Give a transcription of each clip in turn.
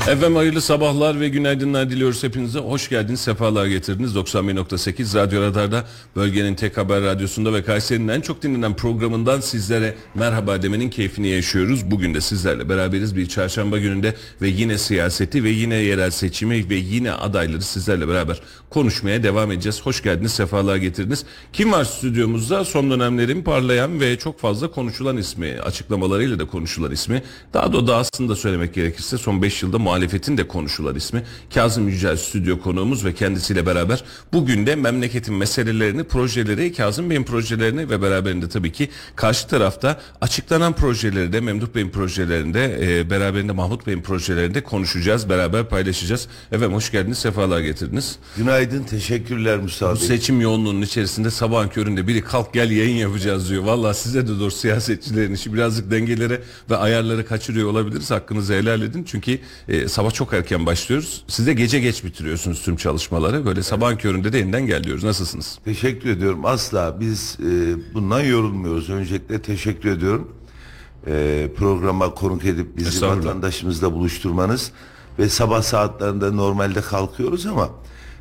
Efendim hayırlı sabahlar ve günaydınlar diliyoruz hepinize. Hoş geldiniz, sefalar getirdiniz. 91.8 Radyo Radar'da bölgenin tek haber radyosunda ve Kayseri'nin en çok dinlenen programından sizlere merhaba demenin keyfini yaşıyoruz. Bugün de sizlerle beraberiz bir çarşamba gününde ve yine siyaseti ve yine yerel seçimi ve yine adayları sizlerle beraber konuşmaya devam edeceğiz. Hoş geldiniz, sefalar getirdiniz. Kim var stüdyomuzda? Son dönemlerin parlayan ve çok fazla konuşulan ismi, açıklamalarıyla da konuşulan ismi. Daha da aslında söylemek gerekirse son 5 yılda muhalefetin de konuşulan ismi Kazım Yücel stüdyo konuğumuz ve kendisiyle beraber bugün de memleketin meselelerini, projeleri, Kazım Bey'in projelerini ve beraberinde tabii ki karşı tarafta açıklanan projeleri de Memduh Bey'in projelerinde e, beraberinde Mahmut Bey'in projelerinde konuşacağız, beraber paylaşacağız. Efendim hoş geldiniz, sefalar getirdiniz. Günaydın, teşekkürler Mustafa Bu seçim yoğunluğunun içerisinde sabahın köründe biri kalk gel yayın yapacağız diyor. Valla size de doğru siyasetçilerin işi birazcık dengelere ve ayarları kaçırıyor olabiliriz. Hakkınızı helal edin. Çünkü e, sabah çok erken başlıyoruz. Siz de gece geç bitiriyorsunuz tüm çalışmaları. Böyle sabahın köründe de yeniden gel diyoruz. Nasılsınız? Teşekkür ediyorum. Asla biz e, bundan yorulmuyoruz. Öncelikle teşekkür ediyorum. E, programa konuk edip bizi Estağfurullah. vatandaşımızla buluşturmanız ve sabah saatlerinde normalde kalkıyoruz ama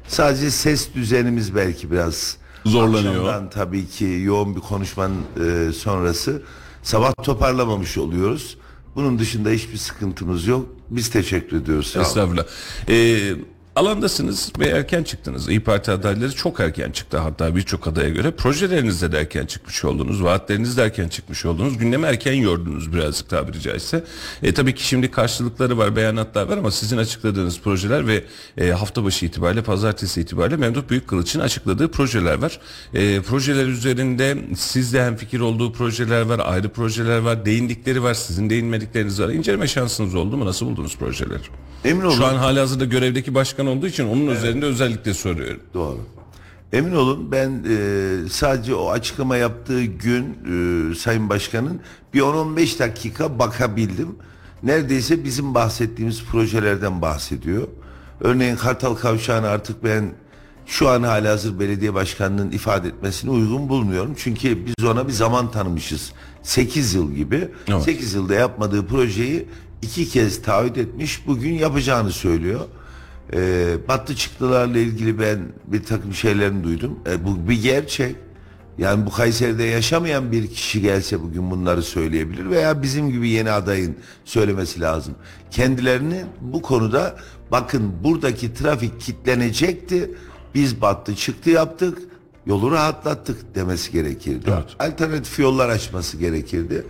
sadece ses düzenimiz belki biraz Zorlanıyor. Akşamdan tabii ki yoğun bir konuşmanın e, sonrası sabah toparlamamış oluyoruz. Bunun dışında hiçbir sıkıntımız yok. Biz teşekkür ediyoruz. Estağfurullah. Ee, alandasınız ve erken çıktınız. İyi Parti adayları çok erken çıktı hatta birçok adaya göre. Projelerinizde de erken çıkmış oldunuz. Vaatleriniz de erken çıkmış oldunuz. Gündemi erken yordunuz birazcık tabiri caizse. E, tabii ki şimdi karşılıkları var, beyanatlar var ama sizin açıkladığınız projeler ve e, hafta başı itibariyle, pazartesi itibariyle Memduh Büyükkılıç'ın açıkladığı projeler var. E, projeler üzerinde sizde hem fikir olduğu projeler var, ayrı projeler var, değindikleri var, sizin değinmedikleriniz var. İnceleme şansınız oldu mu? Nasıl buldunuz projeleri? Emin olun. Şu an halihazırda görevdeki başkan olduğu için onun üzerinde özellikle soruyorum. Doğru. Emin olun ben e, sadece o açıklama yaptığı gün e, Sayın Başkan'ın bir 10-15 dakika bakabildim. Neredeyse bizim bahsettiğimiz projelerden bahsediyor. Örneğin Kartal Kavşağı'nı artık ben şu an halihazır belediye başkanının ifade etmesini uygun bulmuyorum. Çünkü biz ona bir zaman tanımışız. 8 yıl gibi. Evet. 8 yılda yapmadığı projeyi iki kez taahhüt etmiş. Bugün yapacağını söylüyor. E, battı çıktılarla ilgili ben bir takım şeylerini duydum. E, bu bir gerçek. Yani bu Kayseri'de yaşamayan bir kişi gelse bugün bunları söyleyebilir veya bizim gibi yeni adayın söylemesi lazım. Kendilerini bu konuda bakın buradaki trafik kitlenecekti. Biz battı çıktı yaptık. Yolu rahatlattık demesi gerekirdi. Evet. Alternatif yollar açması gerekirdi.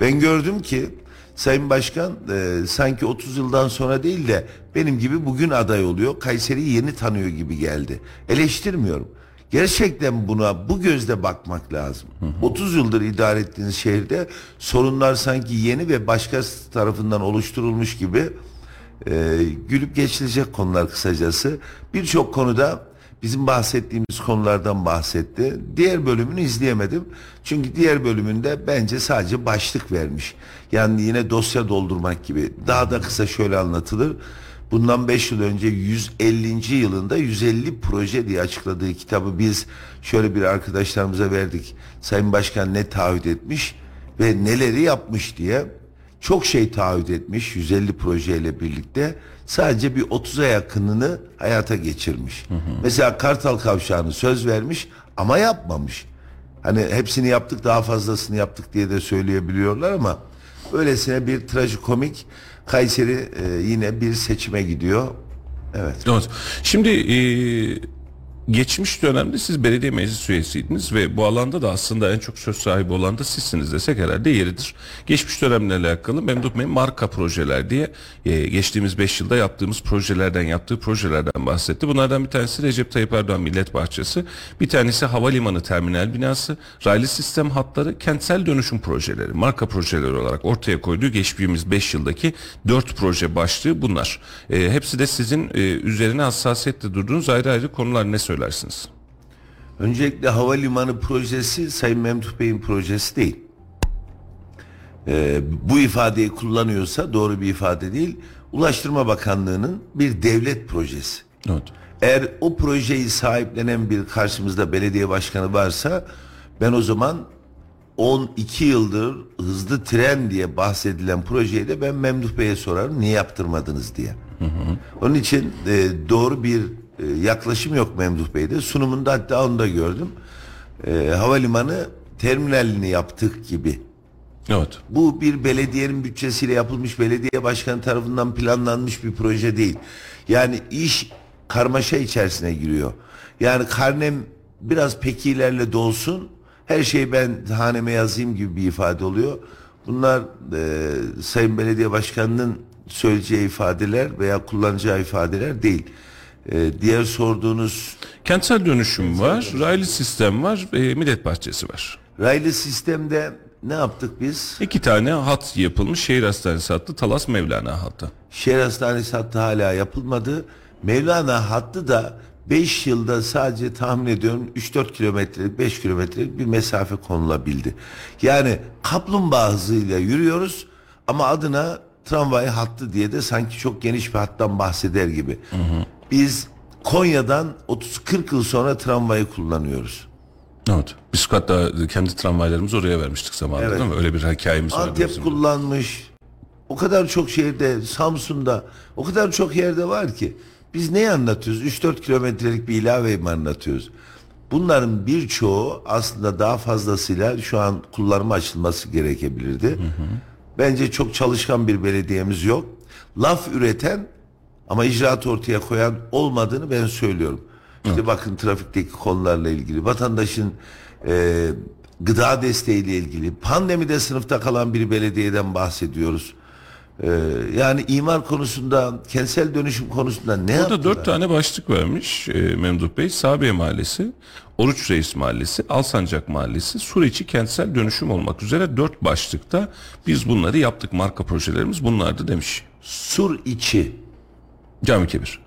Ben gördüm ki Sayın Başkan e, sanki 30 yıldan sonra değil de benim gibi bugün aday oluyor. Kayseri'yi yeni tanıyor gibi geldi. Eleştirmiyorum. Gerçekten buna bu gözle bakmak lazım. 30 yıldır idare ettiğiniz şehirde sorunlar sanki yeni ve başkası tarafından oluşturulmuş gibi e, gülüp geçilecek konular kısacası. Birçok konuda bizim bahsettiğimiz konulardan bahsetti. Diğer bölümünü izleyemedim. Çünkü diğer bölümünde bence sadece başlık vermiş. Yani yine dosya doldurmak gibi. Daha da kısa şöyle anlatılır. Bundan 5 yıl önce 150. yılında 150 proje diye açıkladığı kitabı biz şöyle bir arkadaşlarımıza verdik. Sayın Başkan ne taahhüt etmiş ve neleri yapmış diye çok şey taahhüt etmiş 150 projeyle birlikte sadece bir 30'a yakınını hayata geçirmiş. Mesela Kartal Kavşağı'nı söz vermiş ama yapmamış. Hani hepsini yaptık daha fazlasını yaptık diye de söyleyebiliyorlar ama öylesine bir trajikomik Kayseri e, yine bir seçime gidiyor. Evet. Evet. Şimdi e, Geçmiş dönemde siz belediye meclis üyesiydiniz ve bu alanda da aslında en çok söz sahibi olan da sizsiniz desek herhalde yeridir. Geçmiş dönemle alakalı Memduh Bey marka projeler diye e, geçtiğimiz 5 yılda yaptığımız projelerden yaptığı projelerden bahsetti. Bunlardan bir tanesi Recep Tayyip Erdoğan Millet Bahçesi, bir tanesi havalimanı terminal binası, raylı sistem hatları, kentsel dönüşüm projeleri, marka projeleri olarak ortaya koyduğu geçtiğimiz 5 yıldaki 4 proje başlığı bunlar. E, hepsi de sizin e, üzerine hassasiyetle durduğunuz ayrı ayrı konular ne söylersiniz? Öncelikle havalimanı projesi Sayın Memduh Bey'in projesi değil. Ee, bu ifadeyi kullanıyorsa doğru bir ifade değil. Ulaştırma Bakanlığı'nın bir devlet projesi. Evet. Eğer o projeyi sahiplenen bir karşımızda belediye başkanı varsa ben o zaman 12 yıldır hızlı tren diye bahsedilen projeyi de ben Memduh Bey'e sorarım niye yaptırmadınız diye. Onun için e, doğru bir e, yaklaşım yok Memduh Bey'de. Sunumunda hatta onu da gördüm. E, havalimanı terminalini yaptık gibi. Evet. Bu bir belediyenin bütçesiyle yapılmış belediye başkanı tarafından planlanmış bir proje değil. Yani iş karmaşa içerisine giriyor. Yani karnem biraz pekilerle dolsun. Her şeyi ben haneme yazayım gibi bir ifade oluyor. Bunlar e, Sayın Belediye Başkanı'nın söyleyeceği ifadeler veya kullanacağı ifadeler değil. E, diğer sorduğunuz Kentsel dönüşüm var, raylı sistem var, e, millet bahçesi var. raylı sistemde ne yaptık biz? İki tane hat yapılmış şehir hastanesi hattı Talas Mevlana hattı. Şehir hastanesi hattı hala yapılmadı. Mevlana hattı da 5 yılda sadece tahmin ediyorum 3-4 kilometrelik 5 kilometrelik bir mesafe konulabildi. Yani kaplumbağa hızıyla yürüyoruz ama adına tramvay hattı diye de sanki çok geniş bir hattan bahseder gibi. Biz Konya'dan 30-40 yıl sonra tramvayı kullanıyoruz. Evet. Biz hatta kendi tramvaylarımızı oraya vermiştik zamanında Evet. değil mi? Öyle bir hikayemiz var. Antep bizim. kullanmış. O kadar çok şehirde, Samsun'da o kadar çok yerde var ki. Biz neyi anlatıyoruz? 3-4 kilometrelik bir ilave mi anlatıyoruz? Bunların birçoğu aslında daha fazlasıyla şu an kullanıma açılması gerekebilirdi. Bence çok çalışkan bir belediyemiz yok. Laf üreten ama icraat ortaya koyan olmadığını ben söylüyorum. İşte bakın trafikteki konularla ilgili, vatandaşın e, gıda desteğiyle ilgili, pandemide sınıfta kalan bir belediyeden bahsediyoruz. E, yani imar konusunda, kentsel dönüşüm konusunda ne Burada yaptılar? dört tane başlık vermiş e, Memduh Bey. Sabiye Mahallesi, Oruç Reis Mahallesi, Alsancak Mahallesi, Suriçi kentsel dönüşüm olmak üzere dört başlıkta biz bunları yaptık. Marka projelerimiz bunlardı demiş. Sur içi. Cami Kebir.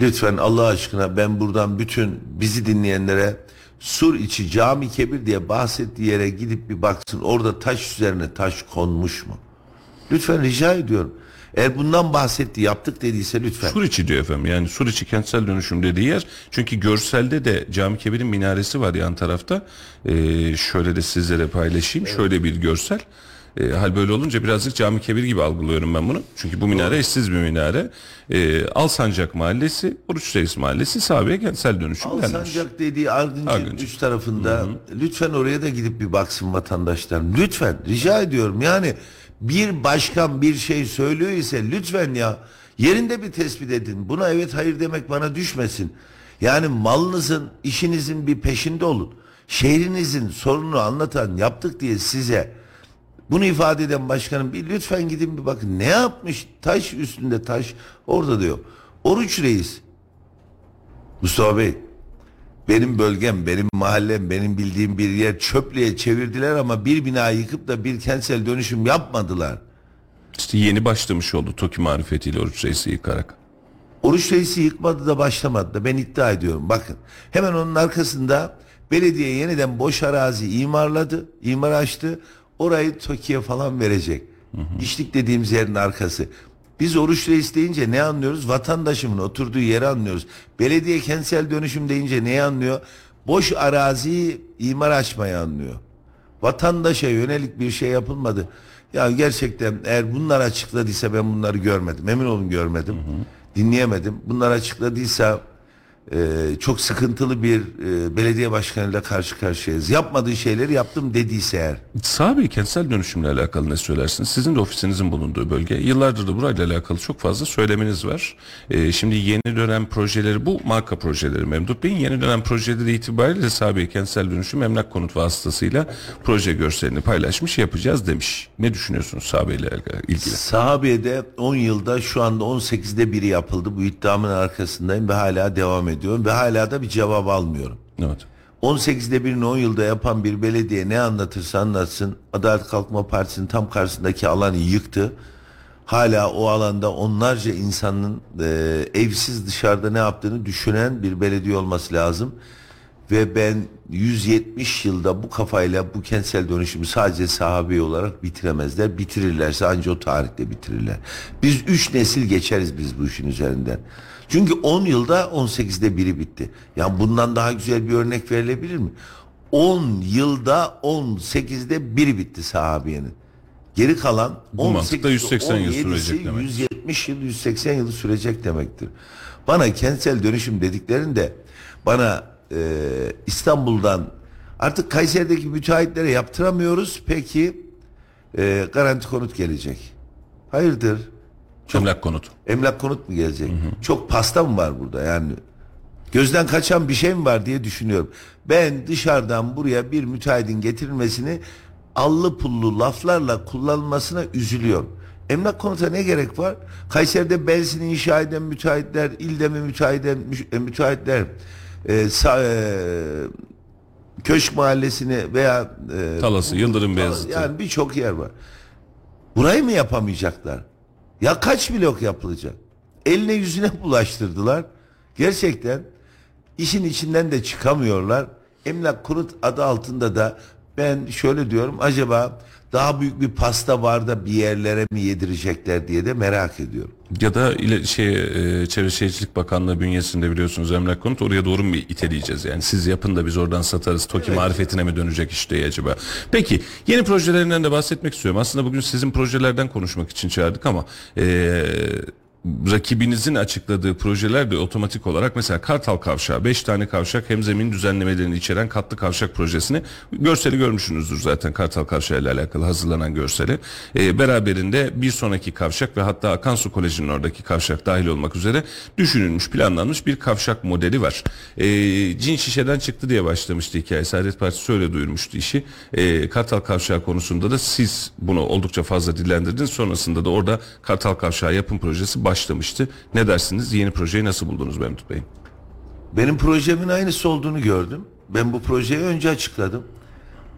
Lütfen Allah aşkına ben buradan bütün bizi dinleyenlere Sur içi cami kebir diye bahsettiği yere gidip bir baksın orada taş üzerine taş konmuş mu? Lütfen rica ediyorum. Eğer bundan bahsetti yaptık dediyse lütfen. Suriçi diyor efendim. Yani Suriçi kentsel dönüşüm dediği yer. Çünkü görselde de Cami Kebir'in minaresi var yan tarafta. Ee, şöyle de sizlere paylaşayım. Şöyle bir görsel. Ee, hal böyle olunca birazcık Cami Kebir gibi algılıyorum ben bunu. Çünkü bu minare eşsiz bir minare. Ee, Alsancak Mahallesi, Oruç Reis Mahallesi, Sabiye kentsel dönüşüm denmiş. Alsancak dediği Argıncık. üst tarafında lütfen oraya da gidip bir baksın vatandaşlar. Lütfen rica ediyorum yani bir başkan bir şey söylüyor ise lütfen ya yerinde bir tespit edin. Buna evet hayır demek bana düşmesin. Yani malınızın işinizin bir peşinde olun. Şehrinizin sorununu anlatan yaptık diye size bunu ifade eden başkanım bir lütfen gidin bir bakın ne yapmış taş üstünde taş orada diyor. Oruç Reis Mustafa Bey benim bölgem, benim mahallem, benim bildiğim bir yer çöplüğe çevirdiler ama bir bina yıkıp da bir kentsel dönüşüm yapmadılar. İşte yeni başlamış oldu TOKİ marifetiyle Oruç Reis'i yıkarak. Oruç reisi yıkmadı da başlamadı da ben iddia ediyorum. Bakın hemen onun arkasında belediye yeniden boş arazi imarladı, imar açtı. Orayı TOKİ'ye falan verecek. İşlik dediğimiz yerin arkası. Biz oruç reis deyince ne anlıyoruz? Vatandaşımın oturduğu yeri anlıyoruz. Belediye kentsel dönüşüm deyince neyi anlıyor? Boş araziyi imar açmayı anlıyor. Vatandaşa yönelik bir şey yapılmadı. Ya gerçekten eğer bunlar açıkladıysa ben bunları görmedim. Emin olun görmedim. Dinleyemedim. Bunlar açıkladıysa e, çok sıkıntılı bir e, belediye başkanıyla karşı karşıyayız. Yapmadığı şeyleri yaptım dediyse eğer. Sahabe kentsel dönüşümle alakalı ne söylersiniz? Sizin de ofisinizin bulunduğu bölge. Yıllardır da burayla alakalı çok fazla söylemeniz var. Ee, şimdi yeni dönem projeleri bu marka projeleri Memduh Bey'in yeni dönem projeleri itibariyle Sahabe kentsel dönüşüm emlak konut vasıtasıyla proje görselini paylaşmış yapacağız demiş. Ne düşünüyorsunuz Sahabe ile ilgili? Sahabe'de 10 yılda şu anda 18'de biri yapıldı. Bu iddiamın arkasındayım ve hala devam ediyorum ve hala da bir cevap almıyorum. Evet. 18'de birini 10 yılda yapan bir belediye ne anlatırsa anlatsın Adalet Kalkınma Partisi'nin tam karşısındaki alanı yıktı. Hala o alanda onlarca insanın e, evsiz dışarıda ne yaptığını düşünen bir belediye olması lazım. Ve ben 170 yılda bu kafayla bu kentsel dönüşümü sadece sahabe olarak bitiremezler. Bitirirlerse ancak o tarihte bitirirler. Biz 3 nesil geçeriz biz bu işin üzerinden. Çünkü 10 yılda 18'de biri bitti. Yani bundan daha güzel bir örnek verilebilir mi? 10 yılda 18'de biri bitti sahabiyenin. Geri kalan Bu mantıkla 180 yıl 17'si sürecek demek. 170 yıl 180 yıl sürecek demektir. Bana kentsel dönüşüm dediklerinde bana e, İstanbul'dan artık Kayseri'deki müteahhitlere yaptıramıyoruz. Peki e, garanti konut gelecek. Hayırdır? Emlak konut. Emlak konut mu gelecek? Çok pasta mı var burada yani? Gözden kaçan bir şey mi var diye düşünüyorum. Ben dışarıdan buraya bir müteahhitin getirilmesini allı pullu laflarla kullanılmasına üzülüyorum. Emlak konuta ne gerek var? Kayseri'de Belsin'i inşa eden müteahhitler, ilde mi e, müteahhitler, e, sa- e, Köşk Mahallesi'ni veya e, Talası, Yıldırım Beyazıt'ı. Yani birçok yer var. Burayı mı yapamayacaklar? Ya kaç blok yapılacak? Eline yüzüne bulaştırdılar. Gerçekten işin içinden de çıkamıyorlar. Emlak konut adı altında da ben şöyle diyorum acaba daha büyük bir pasta var da bir yerlere mi yedirecekler diye de merak ediyorum. Ya da ile, şey e, Çevre Şehircilik Bakanlığı bünyesinde biliyorsunuz emlak konut oraya doğru mu iteleyeceğiz yani siz yapın da biz oradan satarız TOKİ marifetine mi dönecek işte acaba. Peki yeni projelerinden de bahsetmek istiyorum. Aslında bugün sizin projelerden konuşmak için çağırdık ama e, rakibinizin açıkladığı projeler de otomatik olarak mesela Kartal Kavşağı 5 tane kavşak hem zemin düzenlemelerini içeren katlı kavşak projesini görseli görmüşsünüzdür zaten Kartal Kavşağı ile alakalı hazırlanan görseli. E, beraberinde bir sonraki kavşak ve hatta Akansu Koleji'nin oradaki kavşak dahil olmak üzere düşünülmüş planlanmış bir kavşak modeli var. E, cin şişeden çıktı diye başlamıştı hikaye. Saadet Partisi öyle duyurmuştu işi. E, Kartal Kavşağı konusunda da siz bunu oldukça fazla dillendirdiniz. Sonrasında da orada Kartal Kavşağı yapım projesi başlamıştı. Ne dersiniz? Yeni projeyi nasıl buldunuz Memduh Bey? Benim projemin aynısı olduğunu gördüm. Ben bu projeyi önce açıkladım.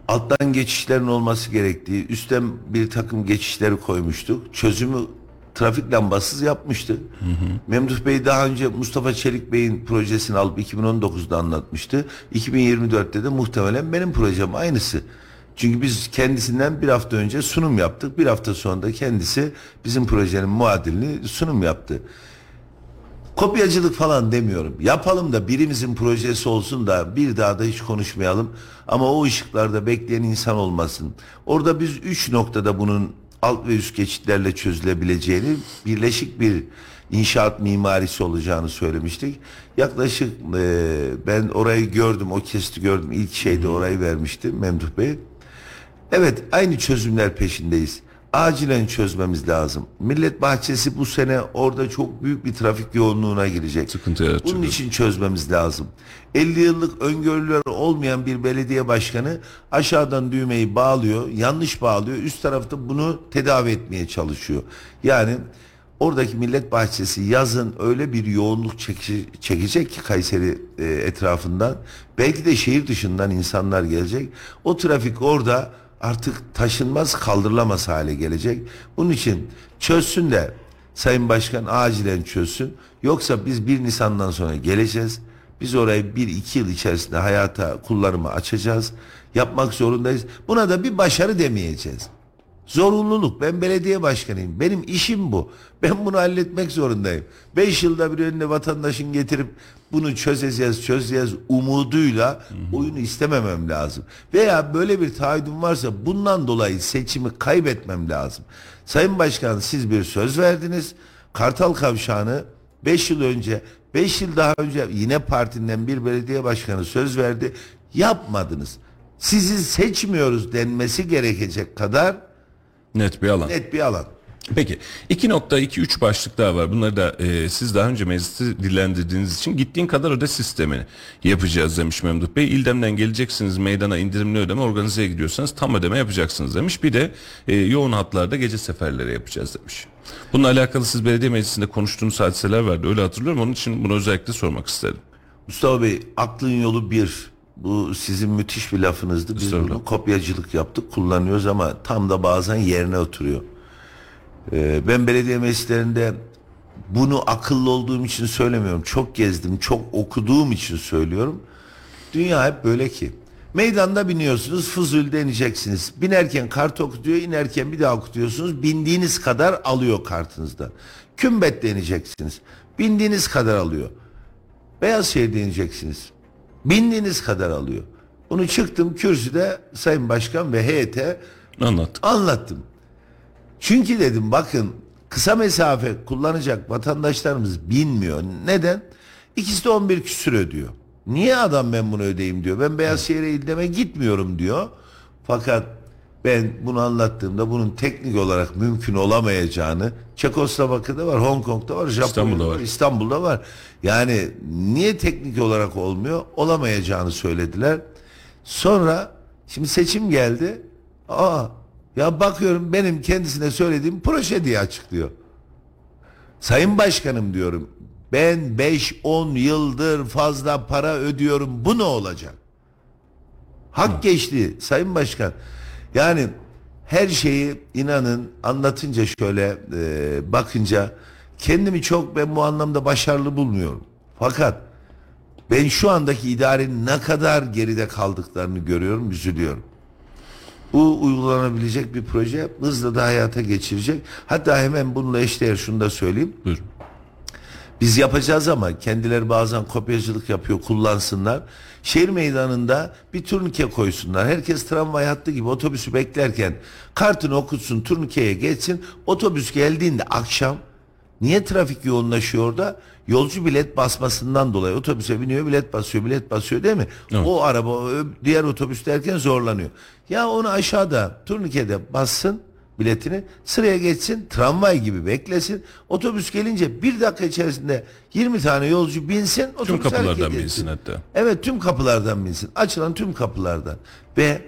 Alttan geçişlerin olması gerektiği, üstten bir takım geçişleri koymuştuk. Çözümü trafik lambasız yapmıştı. Memduh Bey daha önce Mustafa Çelik Bey'in projesini alıp 2019'da anlatmıştı. 2024'te de muhtemelen benim projem aynısı. Çünkü biz kendisinden bir hafta önce sunum yaptık. Bir hafta sonra da kendisi bizim projenin muadilini sunum yaptı. Kopyacılık falan demiyorum. Yapalım da birimizin projesi olsun da bir daha da hiç konuşmayalım. Ama o ışıklarda bekleyen insan olmasın. Orada biz üç noktada bunun alt ve üst geçitlerle çözülebileceğini, birleşik bir inşaat mimarisi olacağını söylemiştik. Yaklaşık e, ben orayı gördüm, o kesti gördüm. İlk şeyde orayı vermişti Memduh Bey. Evet aynı çözümler peşindeyiz. Acilen çözmemiz lazım. Millet Bahçesi bu sene orada çok büyük bir trafik yoğunluğuna girecek. Sıkıntı yaratacak. Bunun için çözmemiz lazım. 50 yıllık öngörüler olmayan bir belediye başkanı aşağıdan düğmeyi bağlıyor, yanlış bağlıyor. Üst tarafta bunu tedavi etmeye çalışıyor. Yani oradaki Millet Bahçesi yazın öyle bir yoğunluk çeke- çekecek ki Kayseri e, etrafından. Belki de şehir dışından insanlar gelecek. O trafik orada artık taşınmaz kaldırılamaz hale gelecek. Bunun için çözsün de Sayın Başkan acilen çözsün. Yoksa biz 1 Nisan'dan sonra geleceğiz. Biz orayı 1-2 yıl içerisinde hayata kullanıma açacağız. Yapmak zorundayız. Buna da bir başarı demeyeceğiz. Zorunluluk. Ben belediye başkanıyım. Benim işim bu. Ben bunu halletmek zorundayım. 5 yılda bir önüne vatandaşın getirip bunu çözeceğiz, çözeceğiz umuduyla oyunu istememem lazım. Veya böyle bir taahhüdüm varsa bundan dolayı seçimi kaybetmem lazım. Sayın Başkan siz bir söz verdiniz. Kartal Kavşağı'nı 5 yıl önce 5 yıl daha önce yine partiden bir belediye başkanı söz verdi. Yapmadınız. Sizi seçmiyoruz denmesi gerekecek kadar Net bir alan. net bir alan. Peki 2.2-3 başlık daha var. Bunları da e, siz daha önce mecliste dillendirdiğiniz için gittiğin kadar öde sistemini yapacağız demiş Memduh Bey. İldem'den geleceksiniz meydana indirimli ödeme organizeye gidiyorsanız tam ödeme yapacaksınız demiş. Bir de e, yoğun hatlarda gece seferleri yapacağız demiş. Bununla alakalı siz belediye meclisinde konuştuğunuz hadiseler vardı öyle hatırlıyorum. Onun için bunu özellikle sormak istedim. Mustafa Bey aklın yolu bir. Bu sizin müthiş bir lafınızdı. Biz bunu kopyacılık yaptık kullanıyoruz ama tam da bazen yerine oturuyor. Ee, ben belediye meclislerinde bunu akıllı olduğum için söylemiyorum. Çok gezdim, çok okuduğum için söylüyorum. Dünya hep böyle ki. Meydanda biniyorsunuz, Fuzul'de ineceksiniz. Binerken kart okutuyor, inerken bir daha okutuyorsunuz. Bindiğiniz kadar alıyor kartınızdan. Kümbet'te ineceksiniz. Bindiğiniz kadar alıyor. Beyaz şehirde ineceksiniz. Bindiğiniz kadar alıyor. Bunu çıktım kürsüde Sayın Başkan ve heyete Anlattık. anlattım. Çünkü dedim bakın kısa mesafe kullanacak vatandaşlarımız bilmiyor. Neden? İkisi de 11 küsür ödüyor. Niye adam ben bunu ödeyeyim diyor. Ben Beyazşehir'e ildeme gitmiyorum diyor. Fakat ben bunu anlattığımda bunun teknik olarak mümkün olamayacağını Çekoslovakya'da var, Hong Kong'da var, Japonya'da İstanbul'da var. İstanbul'da var. Yani niye teknik olarak olmuyor? Olamayacağını söylediler. Sonra şimdi seçim geldi. Aa ya bakıyorum benim kendisine söylediğim proje diye açıklıyor. Sayın Başkanım diyorum. Ben 5-10 yıldır fazla para ödüyorum. Bu ne olacak? Hak geçti Sayın Başkan. Yani her şeyi inanın anlatınca şöyle e, bakınca kendimi çok ben bu anlamda başarılı bulmuyorum. Fakat ben şu andaki idarenin ne kadar geride kaldıklarını görüyorum, üzülüyorum. Bu uygulanabilecek bir proje hızla da hayata geçirecek. Hatta hemen bununla eşdeğer şunu da söyleyeyim. Buyurun. Biz yapacağız ama kendileri bazen kopyacılık yapıyor kullansınlar. Şehir meydanında bir turnike koysunlar. Herkes tramvay hattı gibi otobüsü beklerken kartını okutsun turnikeye geçsin. Otobüs geldiğinde akşam niye trafik yoğunlaşıyor orada? Yolcu bilet basmasından dolayı otobüse biniyor bilet basıyor bilet basıyor değil mi? Evet. O araba diğer otobüs derken zorlanıyor. Ya onu aşağıda turnikede bassın biletini sıraya geçsin tramvay gibi beklesin otobüs gelince bir dakika içerisinde 20 tane yolcu binsin otobüs Tüm kapılardan bilsin hatta. Evet tüm kapılardan binsin açılan tüm kapılardan ve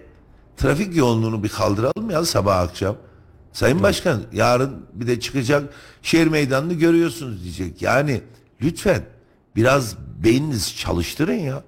trafik yoğunluğunu bir kaldıralım ya sabah akşam Sayın Başkan yarın bir de çıkacak şehir meydanını görüyorsunuz diyecek yani lütfen biraz beyniniz çalıştırın ya.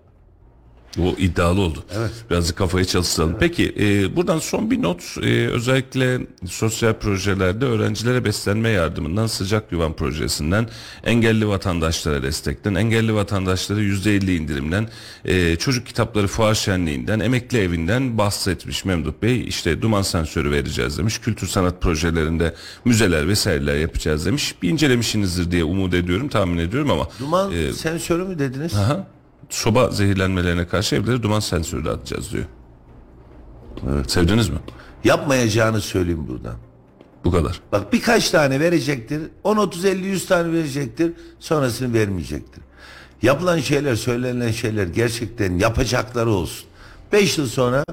O iddialı oldu. Evet. Birazcık kafayı çalıştıralım. Peki e, buradan son bir not. E, özellikle sosyal projelerde öğrencilere beslenme yardımından sıcak yuvan projesinden engelli vatandaşlara destekten, engelli vatandaşlara %50 indirimden, e, çocuk kitapları fuar şenliğinden, emekli evinden bahsetmiş Memduh Bey. İşte duman sensörü vereceğiz demiş. Kültür sanat projelerinde müzeler vesaireler yapacağız demiş. Bir incelemişsinizdir diye umut ediyorum, tahmin ediyorum ama Duman e, sensörü mü dediniz? Aha. Soba zehirlenmelerine karşı evlere duman sensörü de atacağız diyor. Evet. Sevdiniz mi? Yapmayacağını söyleyeyim buradan. Bu kadar. Bak birkaç tane verecektir. 10, 30, 50, 100 tane verecektir. Sonrasını vermeyecektir. Yapılan şeyler, söylenen şeyler gerçekten yapacakları olsun. 5 yıl sonra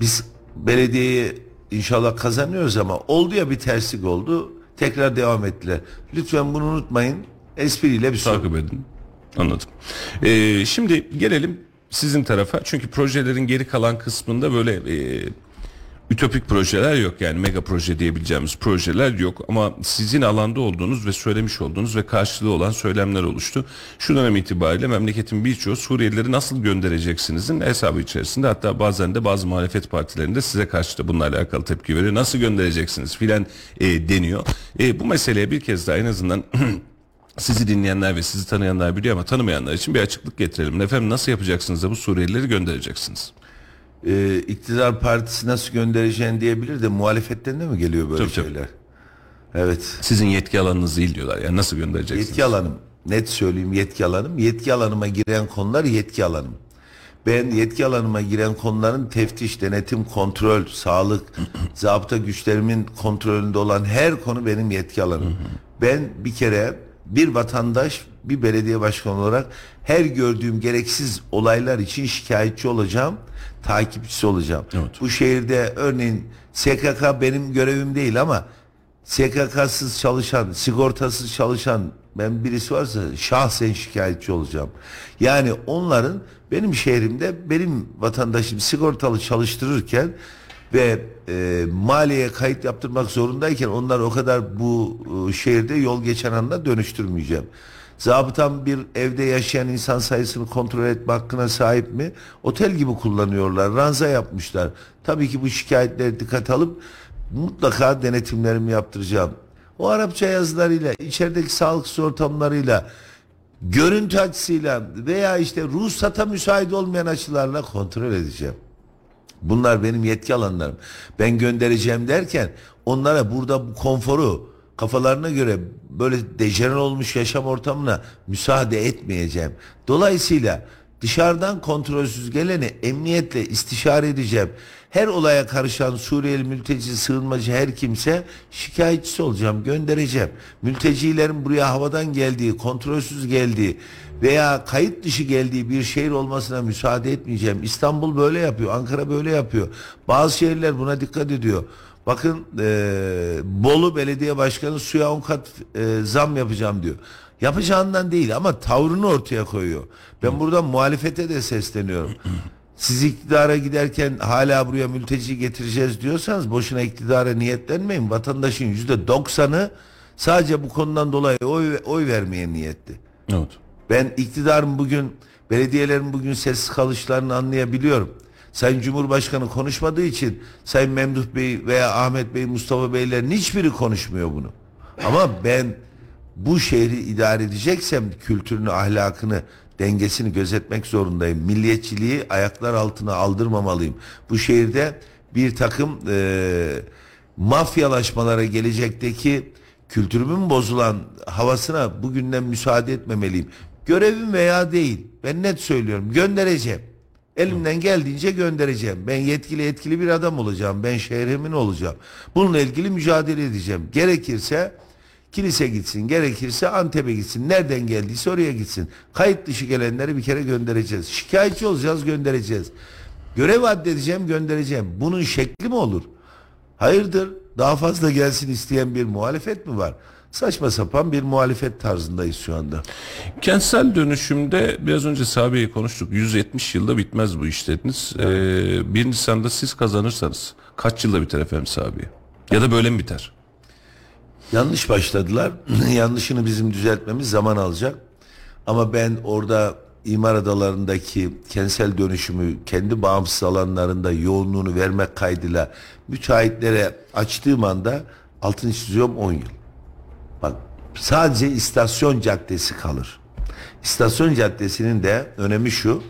biz belediyeyi inşallah kazanıyoruz ama oldu ya bir terslik oldu. Tekrar devam ettiler. Lütfen bunu unutmayın. Espriyle bir soru. Takip edin. Anladım. Ee, şimdi gelelim sizin tarafa. Çünkü projelerin geri kalan kısmında böyle e, ütopik projeler yok. Yani mega proje diyebileceğimiz projeler yok. Ama sizin alanda olduğunuz ve söylemiş olduğunuz ve karşılığı olan söylemler oluştu. Şu dönem itibariyle memleketin birçoğu Suriyelileri nasıl göndereceksinizin hesabı içerisinde. Hatta bazen de bazı muhalefet partilerinde size karşı da bununla alakalı tepki veriyor. Nasıl göndereceksiniz filan e, deniyor. E, bu meseleye bir kez daha en azından sizi dinleyenler ve sizi tanıyanlar biliyor ama tanımayanlar için bir açıklık getirelim. Efendim nasıl yapacaksınız da bu Suriyelileri göndereceksiniz? Ee, iktidar partisi nasıl göndereceğini diyebilir de muhalefetten de mi geliyor böyle Tabii, tabii. şeyler? Evet. Sizin yetki alanınız değil diyorlar. Yani nasıl göndereceksiniz? Yetki alanım. Net söyleyeyim yetki alanım. Yetki alanıma giren konular yetki alanım. Ben yetki alanıma giren konuların teftiş, denetim, kontrol, sağlık, zabıta güçlerimin kontrolünde olan her konu benim yetki alanım. Ben bir kere bir vatandaş, bir belediye başkanı olarak her gördüğüm gereksiz olaylar için şikayetçi olacağım, takipçisi olacağım. Evet. Bu şehirde örneğin SKK benim görevim değil ama SKK'sız çalışan, sigortasız çalışan ben birisi varsa şahsen şikayetçi olacağım. Yani onların benim şehrimde benim vatandaşım sigortalı çalıştırırken ve e, maliye kayıt yaptırmak zorundayken onlar o kadar bu e, şehirde yol geçen anda dönüştürmeyeceğim. Zabıtam bir evde yaşayan insan sayısını kontrol etme hakkına sahip mi? Otel gibi kullanıyorlar. Ranza yapmışlar. Tabii ki bu şikayetleri dikkat alıp mutlaka denetimlerimi yaptıracağım. O Arapça yazılarıyla, içerideki sağlıksız ortamlarıyla, görüntü açısıyla veya işte ruhsata müsait olmayan açılarla kontrol edeceğim. Bunlar benim yetki alanlarım. Ben göndereceğim derken onlara burada bu konforu kafalarına göre böyle dejener olmuş yaşam ortamına müsaade etmeyeceğim. Dolayısıyla dışarıdan kontrolsüz geleni emniyetle istişare edeceğim. Her olaya karışan Suriyeli mülteci, sığınmacı her kimse şikayetçisi olacağım, göndereceğim. Mültecilerin buraya havadan geldiği, kontrolsüz geldiği veya kayıt dışı geldiği bir şehir olmasına müsaade etmeyeceğim. İstanbul böyle yapıyor, Ankara böyle yapıyor. Bazı şehirler buna dikkat ediyor. Bakın eee, Bolu Belediye Başkanı suya 10 kat eee, zam yapacağım diyor. Yapacağından değil ama tavrını ortaya koyuyor. Ben buradan muhalefete de sesleniyorum. Siz iktidara giderken hala buraya mülteci getireceğiz diyorsanız boşuna iktidara niyetlenmeyin. Vatandaşın yüzde doksanı sadece bu konudan dolayı oy, oy vermeye niyetli. Evet. Ben iktidarın bugün, belediyelerin bugün sessiz kalışlarını anlayabiliyorum. Sayın Cumhurbaşkanı konuşmadığı için Sayın Memduh Bey veya Ahmet Bey, Mustafa Beylerin hiçbiri konuşmuyor bunu. Ama ben bu şehri idare edeceksem kültürünü, ahlakını, dengesini gözetmek zorundayım. Milliyetçiliği ayaklar altına aldırmamalıyım. Bu şehirde bir takım eee mafyalaşmalara gelecekteki kültürümün bozulan havasına bugünden müsaade etmemeliyim. Görevim veya değil. Ben net söylüyorum. Göndereceğim. Elimden geldiğince göndereceğim. Ben yetkili etkili bir adam olacağım. Ben şehrimin olacağım. Bununla ilgili mücadele edeceğim. Gerekirse kilise gitsin, gerekirse Antep'e gitsin. Nereden geldiyse oraya gitsin. Kayıt dışı gelenleri bir kere göndereceğiz. Şikayetçi olacağız, göndereceğiz. Görev addedeceğim, göndereceğim. Bunun şekli mi olur? Hayırdır? Daha fazla gelsin isteyen bir muhalefet mi var? Saçma sapan bir muhalefet tarzındayız şu anda. Kentsel dönüşümde biraz önce Sabi'yi konuştuk. 170 yılda bitmez bu iş dediniz. Ee, 1 Nisan'da siz kazanırsanız kaç yılda biter efendim Sabi? Ya da böyle mi biter? Yanlış başladılar. Yanlışını bizim düzeltmemiz zaman alacak. Ama ben orada imar adalarındaki kentsel dönüşümü kendi bağımsız alanlarında yoğunluğunu vermek kaydıyla müteahhitlere açtığım anda altını çiziyorum 10 yıl. Sadece istasyon caddesi kalır. İstasyon caddesinin de önemi şu.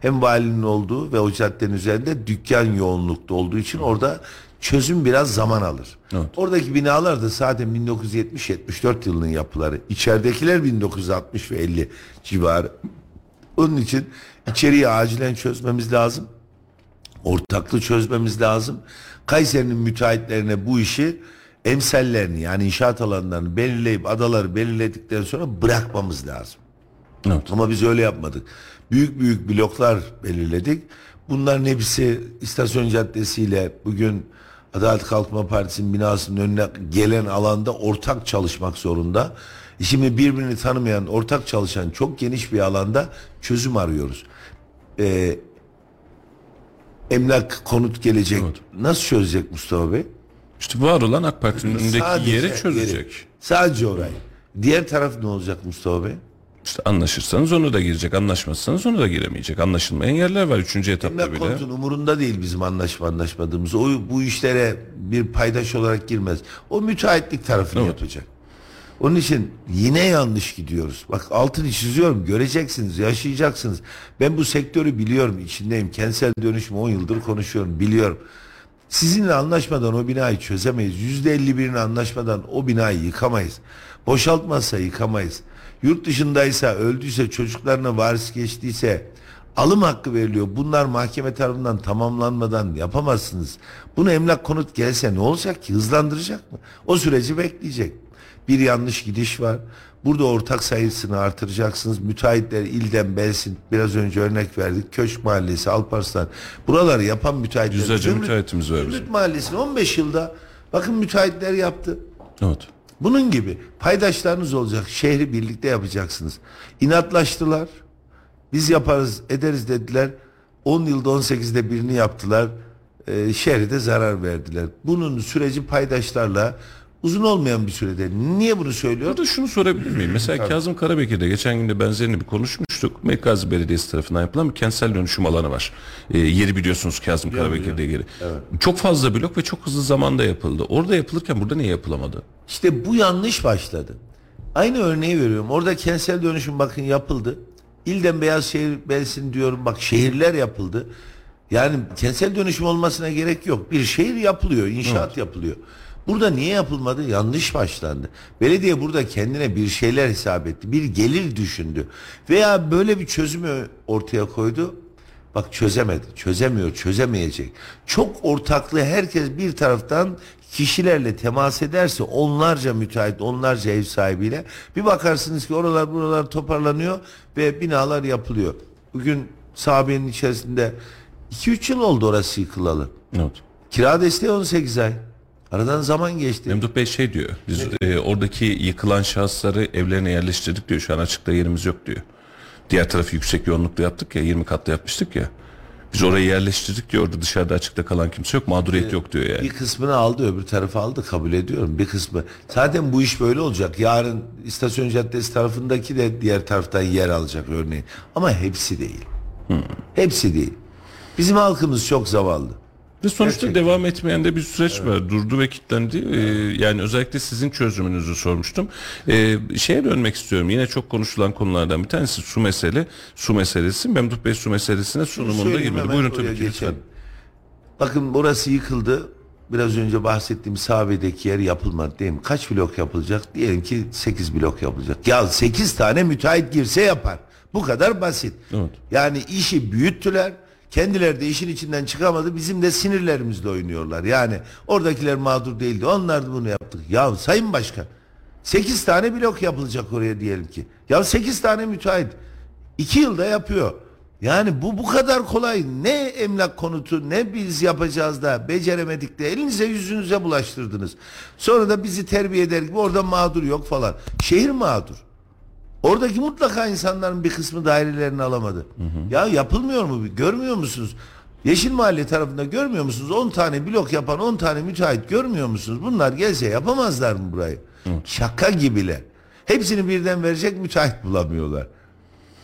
Hem valinin olduğu ve o caddenin üzerinde dükkan yoğunlukta olduğu için orada çözüm biraz zaman alır. Evet. Oradaki binalar da zaten 1970-74 yılının yapıları. İçeridekiler 1960 ve 50 civarı. Onun için içeriği acilen çözmemiz lazım. Ortaklı çözmemiz lazım. Kayseri'nin müteahhitlerine bu işi emsallerini yani inşaat alanlarını belirleyip adaları belirledikten sonra bırakmamız lazım. Evet. Ama biz öyle yapmadık. Büyük büyük bloklar belirledik. Bunların hepsi istasyon caddesiyle bugün Adalet Kalkınma Partisi'nin binasının önüne gelen alanda ortak çalışmak zorunda. Şimdi birbirini tanımayan, ortak çalışan çok geniş bir alanda çözüm arıyoruz. Ee, emlak konut gelecek. Evet. Nasıl çözecek Mustafa Bey? İşte var olan AK Parti'nin önündeki Sadece yeri çözecek. yeri. Sadece orayı. Diğer taraf ne olacak Mustafa Bey? İşte anlaşırsanız onu da girecek, anlaşmazsanız onu da giremeyecek. Anlaşılmayan yerler var üçüncü etapta Emlak bile. konutun umurunda değil bizim anlaşma anlaşmadığımız. O bu işlere bir paydaş olarak girmez. O müteahhitlik tarafını Evet. yapacak. Onun için yine yanlış gidiyoruz. Bak altını çiziyorum. Göreceksiniz, yaşayacaksınız. Ben bu sektörü biliyorum, içindeyim. Kentsel dönüşümü 10 yıldır konuşuyorum, biliyorum. Sizinle anlaşmadan o binayı çözemeyiz. Yüzde elli birini anlaşmadan o binayı yıkamayız. Boşaltmazsa yıkamayız. Yurt dışındaysa, öldüyse, çocuklarına varis geçtiyse, alım hakkı veriliyor. Bunlar mahkeme tarafından tamamlanmadan yapamazsınız. Bunu emlak konut gelse ne olacak ki? Hızlandıracak mı? O süreci bekleyecek. Bir yanlış gidiş var. Burada ortak sayısını artıracaksınız. Müteahhitler ilden belsin. Biraz önce örnek verdik. Köşk Mahallesi, Alparslan. Buraları yapan müteahhitler. Yüzlerce müteahhitimiz var. Zümrüt Mahallesi'ni 15 yılda bakın müteahhitler yaptı. Evet. Bunun gibi paydaşlarınız olacak. Şehri birlikte yapacaksınız. İnatlaştılar. Biz yaparız ederiz dediler. 10 yılda 18'de birini yaptılar. Ee, şehre de zarar verdiler. Bunun süreci paydaşlarla uzun olmayan bir sürede. Niye bunu söylüyor? Burada şunu sorabilir miyim? Mesela Kazım Karabekir'de geçen gün de benzerini bir konuşmuştuk. Mekkaz Belediyesi tarafından yapılan bir kentsel dönüşüm alanı var. Ee, yeri biliyorsunuz Kazım Karabekir'de yeri. Çok fazla blok ve çok hızlı zamanda yapıldı. Orada yapılırken burada niye yapılamadı? İşte bu yanlış başladı. Aynı örneği veriyorum. Orada kentsel dönüşüm bakın yapıldı. İlden beyaz şehir belsin diyorum. Bak şehirler yapıldı. Yani kentsel dönüşüm olmasına gerek yok. Bir şehir yapılıyor, inşaat yapılıyor. Burada niye yapılmadı? Yanlış başlandı. Belediye burada kendine bir şeyler hesap etti. Bir gelir düşündü. Veya böyle bir çözümü ortaya koydu. Bak çözemedi, çözemiyor, çözemeyecek. Çok ortaklı herkes bir taraftan kişilerle temas ederse onlarca müteahhit, onlarca ev sahibiyle bir bakarsınız ki oralar buralar toparlanıyor ve binalar yapılıyor. Bugün sahabenin içerisinde 2-3 yıl oldu orası yıkılalı. Evet. Kira desteği 18 ay. Aradan zaman geçti. Memduh Bey şey diyor. Biz e, oradaki yıkılan şahısları evlerine yerleştirdik diyor. Şu an açıkta yerimiz yok diyor. Diğer tarafı yüksek yoğunlukta yaptık ya 20 katlı yapmıştık ya. Biz orayı yerleştirdik diyor. Orada dışarıda açıkta kalan kimse yok. Mağduriyet yok diyor yani. Bir kısmını aldı öbür tarafı aldı kabul ediyorum bir kısmı. Zaten bu iş böyle olacak. Yarın istasyon caddesi tarafındaki de diğer taraftan yer alacak örneğin. Ama hepsi değil. Hepsi değil. Bizim halkımız çok zavallı. Ve sonuçta Gerçekten. devam etmeyen de bir süreç var. Durdu ve kilitlendi. Ee, yani özellikle sizin çözümünüzü sormuştum. Ee, şeye dönmek istiyorum. Yine çok konuşulan konulardan bir tanesi su mesele. Su meselesi. Memduh Bey su meselesine sunumunda girmedi. Buyurun tabii ki lütfen. geçelim. Bakın burası yıkıldı. Biraz önce bahsettiğim sahabedeki yer yapılmadı değil mi? Kaç blok yapılacak? Diyelim ki 8 blok yapılacak. Ya 8 tane müteahhit girse yapar. Bu kadar basit. Evet. Yani işi büyüttüler. Kendileri de işin içinden çıkamadı. Bizim de sinirlerimizle oynuyorlar. Yani oradakiler mağdur değildi. Onlar da bunu yaptık. Ya Sayın Başkan 8 tane blok yapılacak oraya diyelim ki. Ya 8 tane müteahhit. 2 yılda yapıyor. Yani bu bu kadar kolay. Ne emlak konutu ne biz yapacağız da beceremedik de elinize yüzünüze bulaştırdınız. Sonra da bizi terbiye eder gibi orada mağdur yok falan. Şehir mağdur. Oradaki mutlaka insanların bir kısmı dairelerini alamadı. Ya yapılmıyor mu? Görmüyor musunuz? Yeşil Mahalle tarafında görmüyor musunuz? 10 tane blok yapan 10 tane müteahhit görmüyor musunuz? Bunlar gelse yapamazlar mı burayı? Şaka gibiler. Hepsini birden verecek müteahhit bulamıyorlar.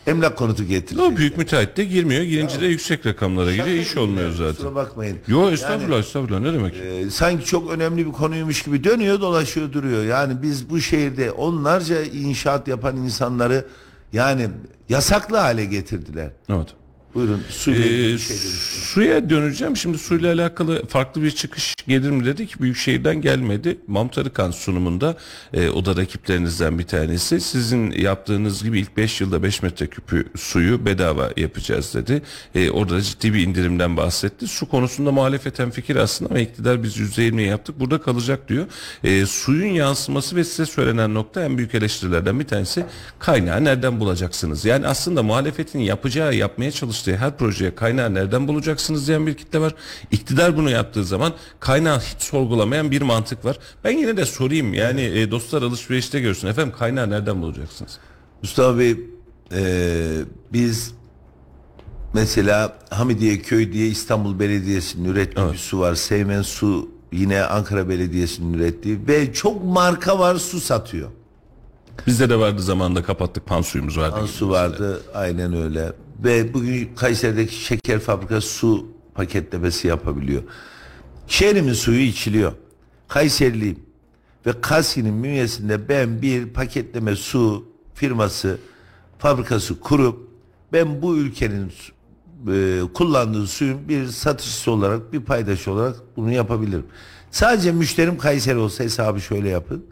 Emlak konutu getirecek. O büyük müteahhit de girmiyor. Girince de yüksek rakamlara giriyor. İş olmuyor zaten. Kusura bakmayın. Yo estağfurullah estağfurullah ne demek? Ee, sanki çok önemli bir konuymuş gibi dönüyor dolaşıyor duruyor. Yani biz bu şehirde onlarca inşaat yapan insanları yani yasaklı hale getirdiler. Evet. Buyurun ilgili Ee, şey suya döneceğim. Şimdi suyla alakalı farklı bir çıkış gelir mi dedik. Büyükşehir'den gelmedi. Mamtarıkan sunumunda e, o da rakiplerinizden bir tanesi. Sizin yaptığınız gibi ilk 5 yılda 5 metreküpü suyu bedava yapacağız dedi. E, orada ciddi bir indirimden bahsetti. Su konusunda muhalefeten fikir aslında ama iktidar biz %20 yaptık. Burada kalacak diyor. E, suyun yansıması ve size söylenen nokta en büyük eleştirilerden bir tanesi kaynağı nereden bulacaksınız? Yani aslında muhalefetin yapacağı, yapmaya çalıştığı her projeye kaynağı nereden bulacaksınız diyen bir kitle var. İktidar bunu yaptığı zaman kaynağı hiç sorgulamayan bir mantık var. Ben yine de sorayım yani e, dostlar alışverişte görsün. Efendim kaynağı nereden bulacaksınız? Mustafa Bey e, biz mesela Hamidiye Köy diye İstanbul Belediyesi'nin ürettiği bir su var. Seymen Su yine Ankara Belediyesi'nin ürettiği ve çok marka var su satıyor. Bizde de vardı zamanında kapattık pan suyumuz vardı. gibi Su vardı aynen öyle. Ve bugün Kayseri'deki şeker fabrikası su paketlemesi yapabiliyor. Şehrimin suyu içiliyor. Kayseriliyim. Ve Kaski'nin bünyesinde ben bir paketleme su firması fabrikası kurup ben bu ülkenin e, kullandığı suyun bir satışçısı olarak bir paydaş olarak bunu yapabilirim. Sadece müşterim Kayseri olsa hesabı şöyle yapın.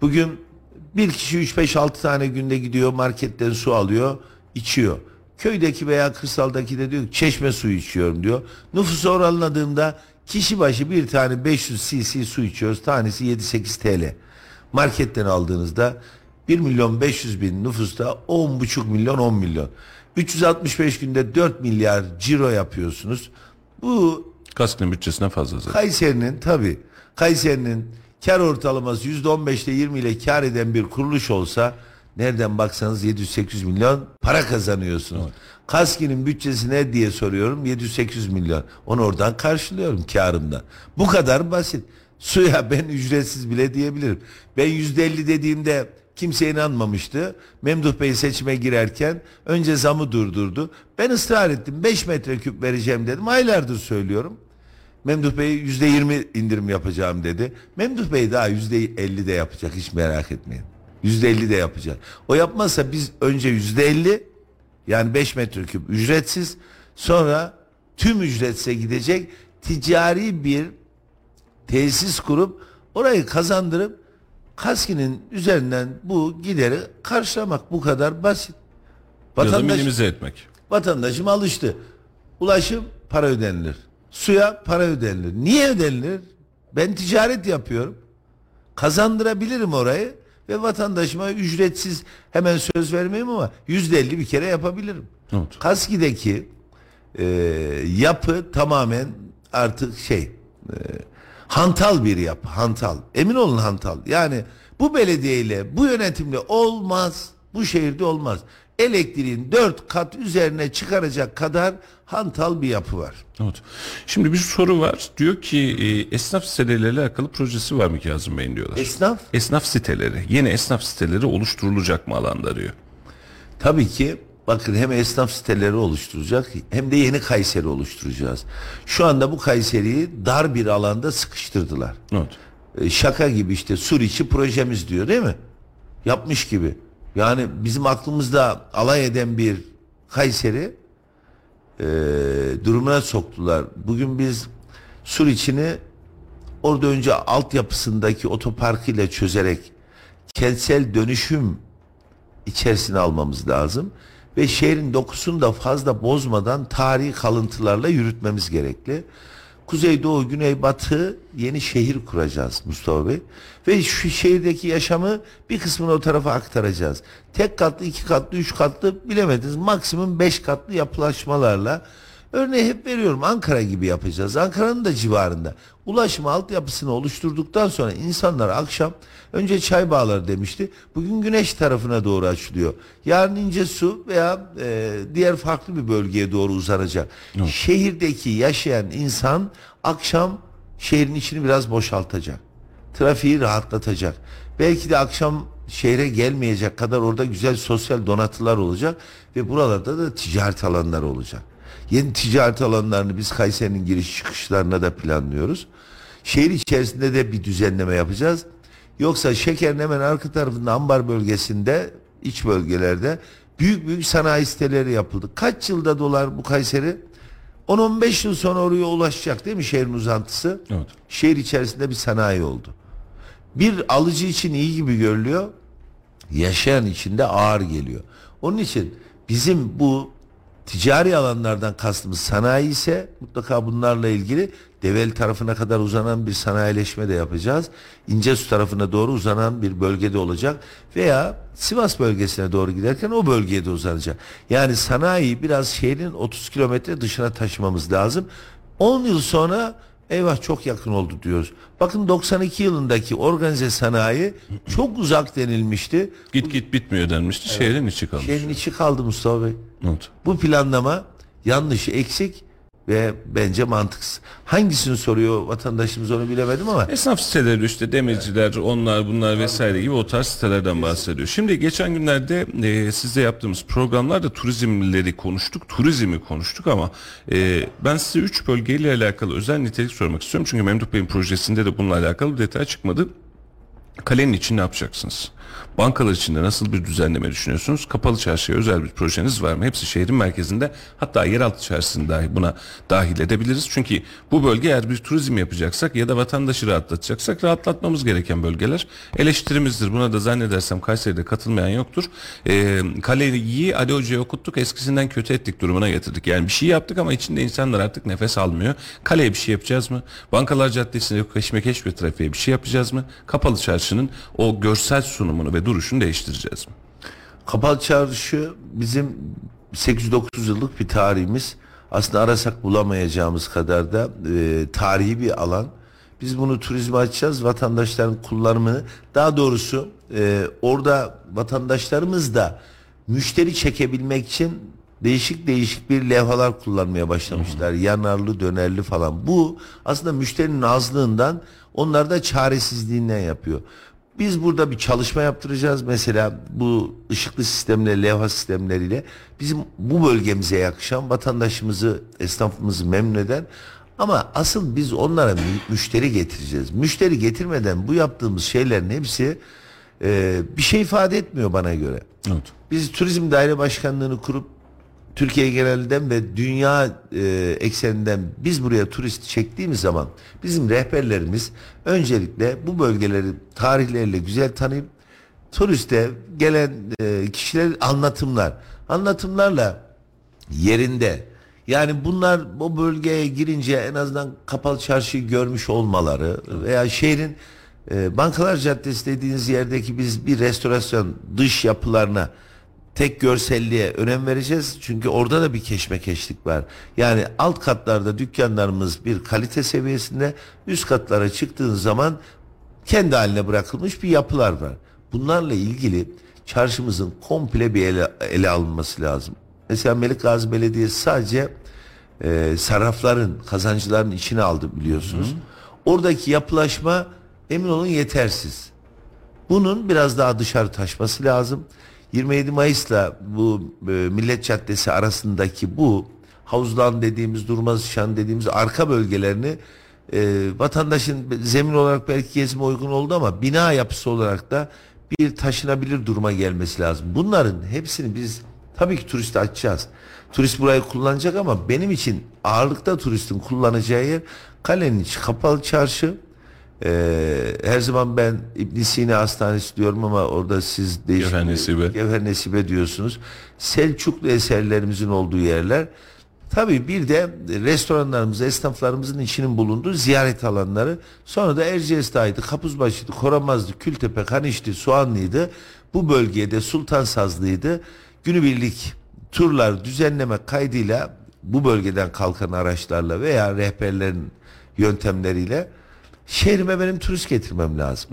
Bugün bir kişi 3-5-6 tane günde gidiyor marketten su alıyor, içiyor. Köydeki veya kırsaldaki de diyor ki, çeşme suyu içiyorum diyor. Nüfusu oranladığımda kişi başı bir tane 500 cc su içiyoruz. Tanesi 7-8 TL. Marketten aldığınızda 1 milyon 500 bin nüfusta 10,5 milyon 10 milyon. 365 günde 4 milyar ciro yapıyorsunuz. Bu Kaskının bütçesinden fazla zaten. Kayseri'nin tabi Kayseri'nin kar ortalaması %15 ile 20 ile kar eden bir kuruluş olsa nereden baksanız 700-800 milyon para kazanıyorsunuz. Kaski'nin bütçesi ne diye soruyorum 700-800 milyon. Onu oradan karşılıyorum karımdan. Bu kadar basit. Suya ben ücretsiz bile diyebilirim. Ben %50 dediğimde kimse inanmamıştı. Memduh Bey seçime girerken önce zamı durdurdu. Ben ısrar ettim 5 metreküp vereceğim dedim. Aylardır söylüyorum. Memduh Bey yüzde yirmi indirim yapacağım dedi. Memduh Bey daha yüzde elli de yapacak hiç merak etmeyin. Yüzde elli de yapacak. O yapmazsa biz önce yüzde elli yani beş metreküp ücretsiz sonra tüm ücretse gidecek ticari bir tesis kurup orayı kazandırıp Kaski'nin üzerinden bu gideri karşılamak bu kadar basit. Vatandaş, minimize etmek. Vatandaşım alıştı. Ulaşım para ödenilir. Suya para ödenilir. Niye ödenilir? Ben ticaret yapıyorum. Kazandırabilirim orayı ve vatandaşıma ücretsiz hemen söz vermeyeyim ama yüzde elli bir kere yapabilirim. Evet. Kaski'deki e, yapı tamamen artık şey e, hantal bir yapı hantal emin olun hantal yani bu belediyeyle bu yönetimle olmaz bu şehirde olmaz elektriğin dört kat üzerine çıkaracak kadar hantal bir yapı var Evet. Şimdi bir soru var. Diyor ki e, esnaf siteleriyle alakalı projesi var mı Kazım Bey'in diyorlar. esnaf esnaf siteleri, yeni esnaf siteleri oluşturulacak mı alanda diyor. Tabii ki bakın hem esnaf siteleri oluşturacak hem de yeni Kayseri oluşturacağız. Şu anda bu Kayseri'yi dar bir alanda sıkıştırdılar. Evet. E, şaka gibi işte sur içi projemiz diyor değil mi? Yapmış gibi. Yani bizim aklımızda alay eden bir Kayseri e, durumuna soktular. Bugün biz sur içini orada önce altyapısındaki otoparkıyla çözerek kentsel dönüşüm içerisine almamız lazım. Ve şehrin dokusunu da fazla bozmadan tarihi kalıntılarla yürütmemiz gerekli. Kuzeydoğu, Güneybatı yeni şehir kuracağız Mustafa Bey. Ve şu şehirdeki yaşamı bir kısmını o tarafa aktaracağız. Tek katlı, iki katlı, üç katlı bilemediniz. Maksimum beş katlı yapılaşmalarla Örneği hep veriyorum Ankara gibi yapacağız. Ankara'nın da civarında. Ulaşım altyapısını oluşturduktan sonra insanlar akşam önce çay bağları demişti. Bugün güneş tarafına doğru açılıyor. Yarın ince su veya e, diğer farklı bir bölgeye doğru uzanacak. Şehirdeki yaşayan insan akşam şehrin içini biraz boşaltacak. Trafiği rahatlatacak. Belki de akşam şehre gelmeyecek kadar orada güzel sosyal donatılar olacak ve buralarda da ticaret alanları olacak. Yeni ticaret alanlarını biz Kayseri'nin giriş çıkışlarına da planlıyoruz. Şehir içerisinde de bir düzenleme yapacağız. Yoksa şekerin hemen arka tarafında ambar bölgesinde, iç bölgelerde büyük büyük sanayi siteleri yapıldı. Kaç yılda dolar bu Kayseri? 10-15 yıl sonra oraya ulaşacak değil mi şehrin uzantısı? Evet. Şehir içerisinde bir sanayi oldu. Bir alıcı için iyi gibi görülüyor. Yaşayan için de ağır geliyor. Onun için bizim bu ticari alanlardan kastımız sanayi ise mutlaka bunlarla ilgili Develi tarafına kadar uzanan bir sanayileşme de yapacağız. İncesu tarafına doğru uzanan bir bölgede olacak veya Sivas bölgesine doğru giderken o bölgeye de uzanacak. Yani sanayiyi biraz şehrin 30 kilometre dışına taşımamız lazım. 10 yıl sonra eyvah çok yakın oldu diyoruz. Bakın 92 yılındaki organize sanayi çok uzak denilmişti. Git git bitmiyor denmişti. Şehrin içi kalmış. Şehrin içi kaldı Mustafa Bey. Evet. Bu planlama yanlış, eksik ve bence mantıksız. Hangisini soruyor vatandaşımız onu bilemedim ama Esnaf siteleri işte demirciler, onlar bunlar vesaire gibi o tarz sitelerden bahsediyor. Şimdi geçen günlerde e, sizle yaptığımız programlarda turizmleri konuştuk, turizmi konuştuk ama e, ben size 3 bölgeyle alakalı özel nitelik sormak istiyorum. Çünkü Memduh Bey'in projesinde de bununla alakalı detay çıkmadı. Kalenin için ne yapacaksınız? Bankalar için de nasıl bir düzenleme düşünüyorsunuz? Kapalı çarşıya özel bir projeniz var mı? Hepsi şehrin merkezinde hatta yeraltı çarşısını dahi buna dahil edebiliriz. Çünkü bu bölge eğer bir turizm yapacaksak ya da vatandaşı rahatlatacaksak rahatlatmamız gereken bölgeler. Eleştirimizdir. Buna da zannedersem Kayseri'de katılmayan yoktur. Ee, kaleyi Ali Hoca'ya okuttuk eskisinden kötü ettik durumuna getirdik. Yani bir şey yaptık ama içinde insanlar artık nefes almıyor. Kaleye bir şey yapacağız mı? Bankalar Caddesi'nde keşmekeş bir trafiğe bir şey yapacağız mı? Kapalı çarşının o görsel sunumunu ve duruşunu değiştireceğiz? Kapalı Çarşı bizim 809 yıllık bir tarihimiz. Aslında arasak bulamayacağımız kadar da e, tarihi bir alan. Biz bunu turizme açacağız. Vatandaşların kullanımını daha doğrusu e, orada vatandaşlarımız da müşteri çekebilmek için değişik değişik bir levhalar kullanmaya başlamışlar. Yanarlı, dönerli falan. Bu aslında müşterinin azlığından onlar da çaresizliğinden yapıyor. Biz burada bir çalışma yaptıracağız mesela bu ışıklı sistemle, levha sistemleriyle bizim bu bölgemize yakışan vatandaşımızı, esnafımızı memnun eden ama asıl biz onlara mü- müşteri getireceğiz. Müşteri getirmeden bu yaptığımız şeylerin hepsi e, bir şey ifade etmiyor bana göre. Evet. Biz turizm daire başkanlığını kurup Türkiye genelinden ve dünya e, ekseninden biz buraya turist çektiğimiz zaman bizim rehberlerimiz öncelikle bu bölgeleri tarihleriyle güzel tanıyıp turiste gelen e, kişiler anlatımlar anlatımlarla yerinde. Yani bunlar o bölgeye girince en azından kapalı çarşıyı görmüş olmaları veya şehrin e, Bankalar Caddesi dediğiniz yerdeki biz bir restorasyon dış yapılarına tek görselliğe önem vereceğiz. Çünkü orada da bir keşmekeşlik var. Yani alt katlarda dükkanlarımız bir kalite seviyesinde üst katlara çıktığın zaman kendi haline bırakılmış bir yapılar var. Bunlarla ilgili çarşımızın komple bir ele, ele alınması lazım. Mesela Melik Gazi Belediyesi sadece e, sarrafların, kazancıların içine aldı biliyorsunuz. Oradaki yapılaşma emin olun yetersiz. Bunun biraz daha dışarı taşması lazım. 27 Mayıs'la bu e, Millet Caddesi arasındaki bu havuzlan dediğimiz, durmaz şan dediğimiz arka bölgelerini e, vatandaşın zemin olarak belki gezime uygun oldu ama bina yapısı olarak da bir taşınabilir duruma gelmesi lazım. Bunların hepsini biz tabii ki turiste açacağız. Turist burayı kullanacak ama benim için ağırlıkta turistin kullanacağı yer kalenin kapalı çarşı, ee, her zaman ben İbn Sina Hastanesi diyorum ama orada siz Gevher Nesibe. Gevher Nesibe diyorsunuz. Selçuklu eserlerimizin olduğu yerler. Tabii bir de restoranlarımız, esnaflarımızın içinin bulunduğu ziyaret alanları. Sonra da Erciyes'taydı, Kapuzbaşı'ydı, Koramaz'dı, Kültepe, Kaniş'ti, Soğanlı'ydı. Bu bölgede Sultan Sazlı'ydı. Günübirlik turlar düzenleme kaydıyla bu bölgeden kalkan araçlarla veya rehberlerin yöntemleriyle şehrime benim turist getirmem lazım.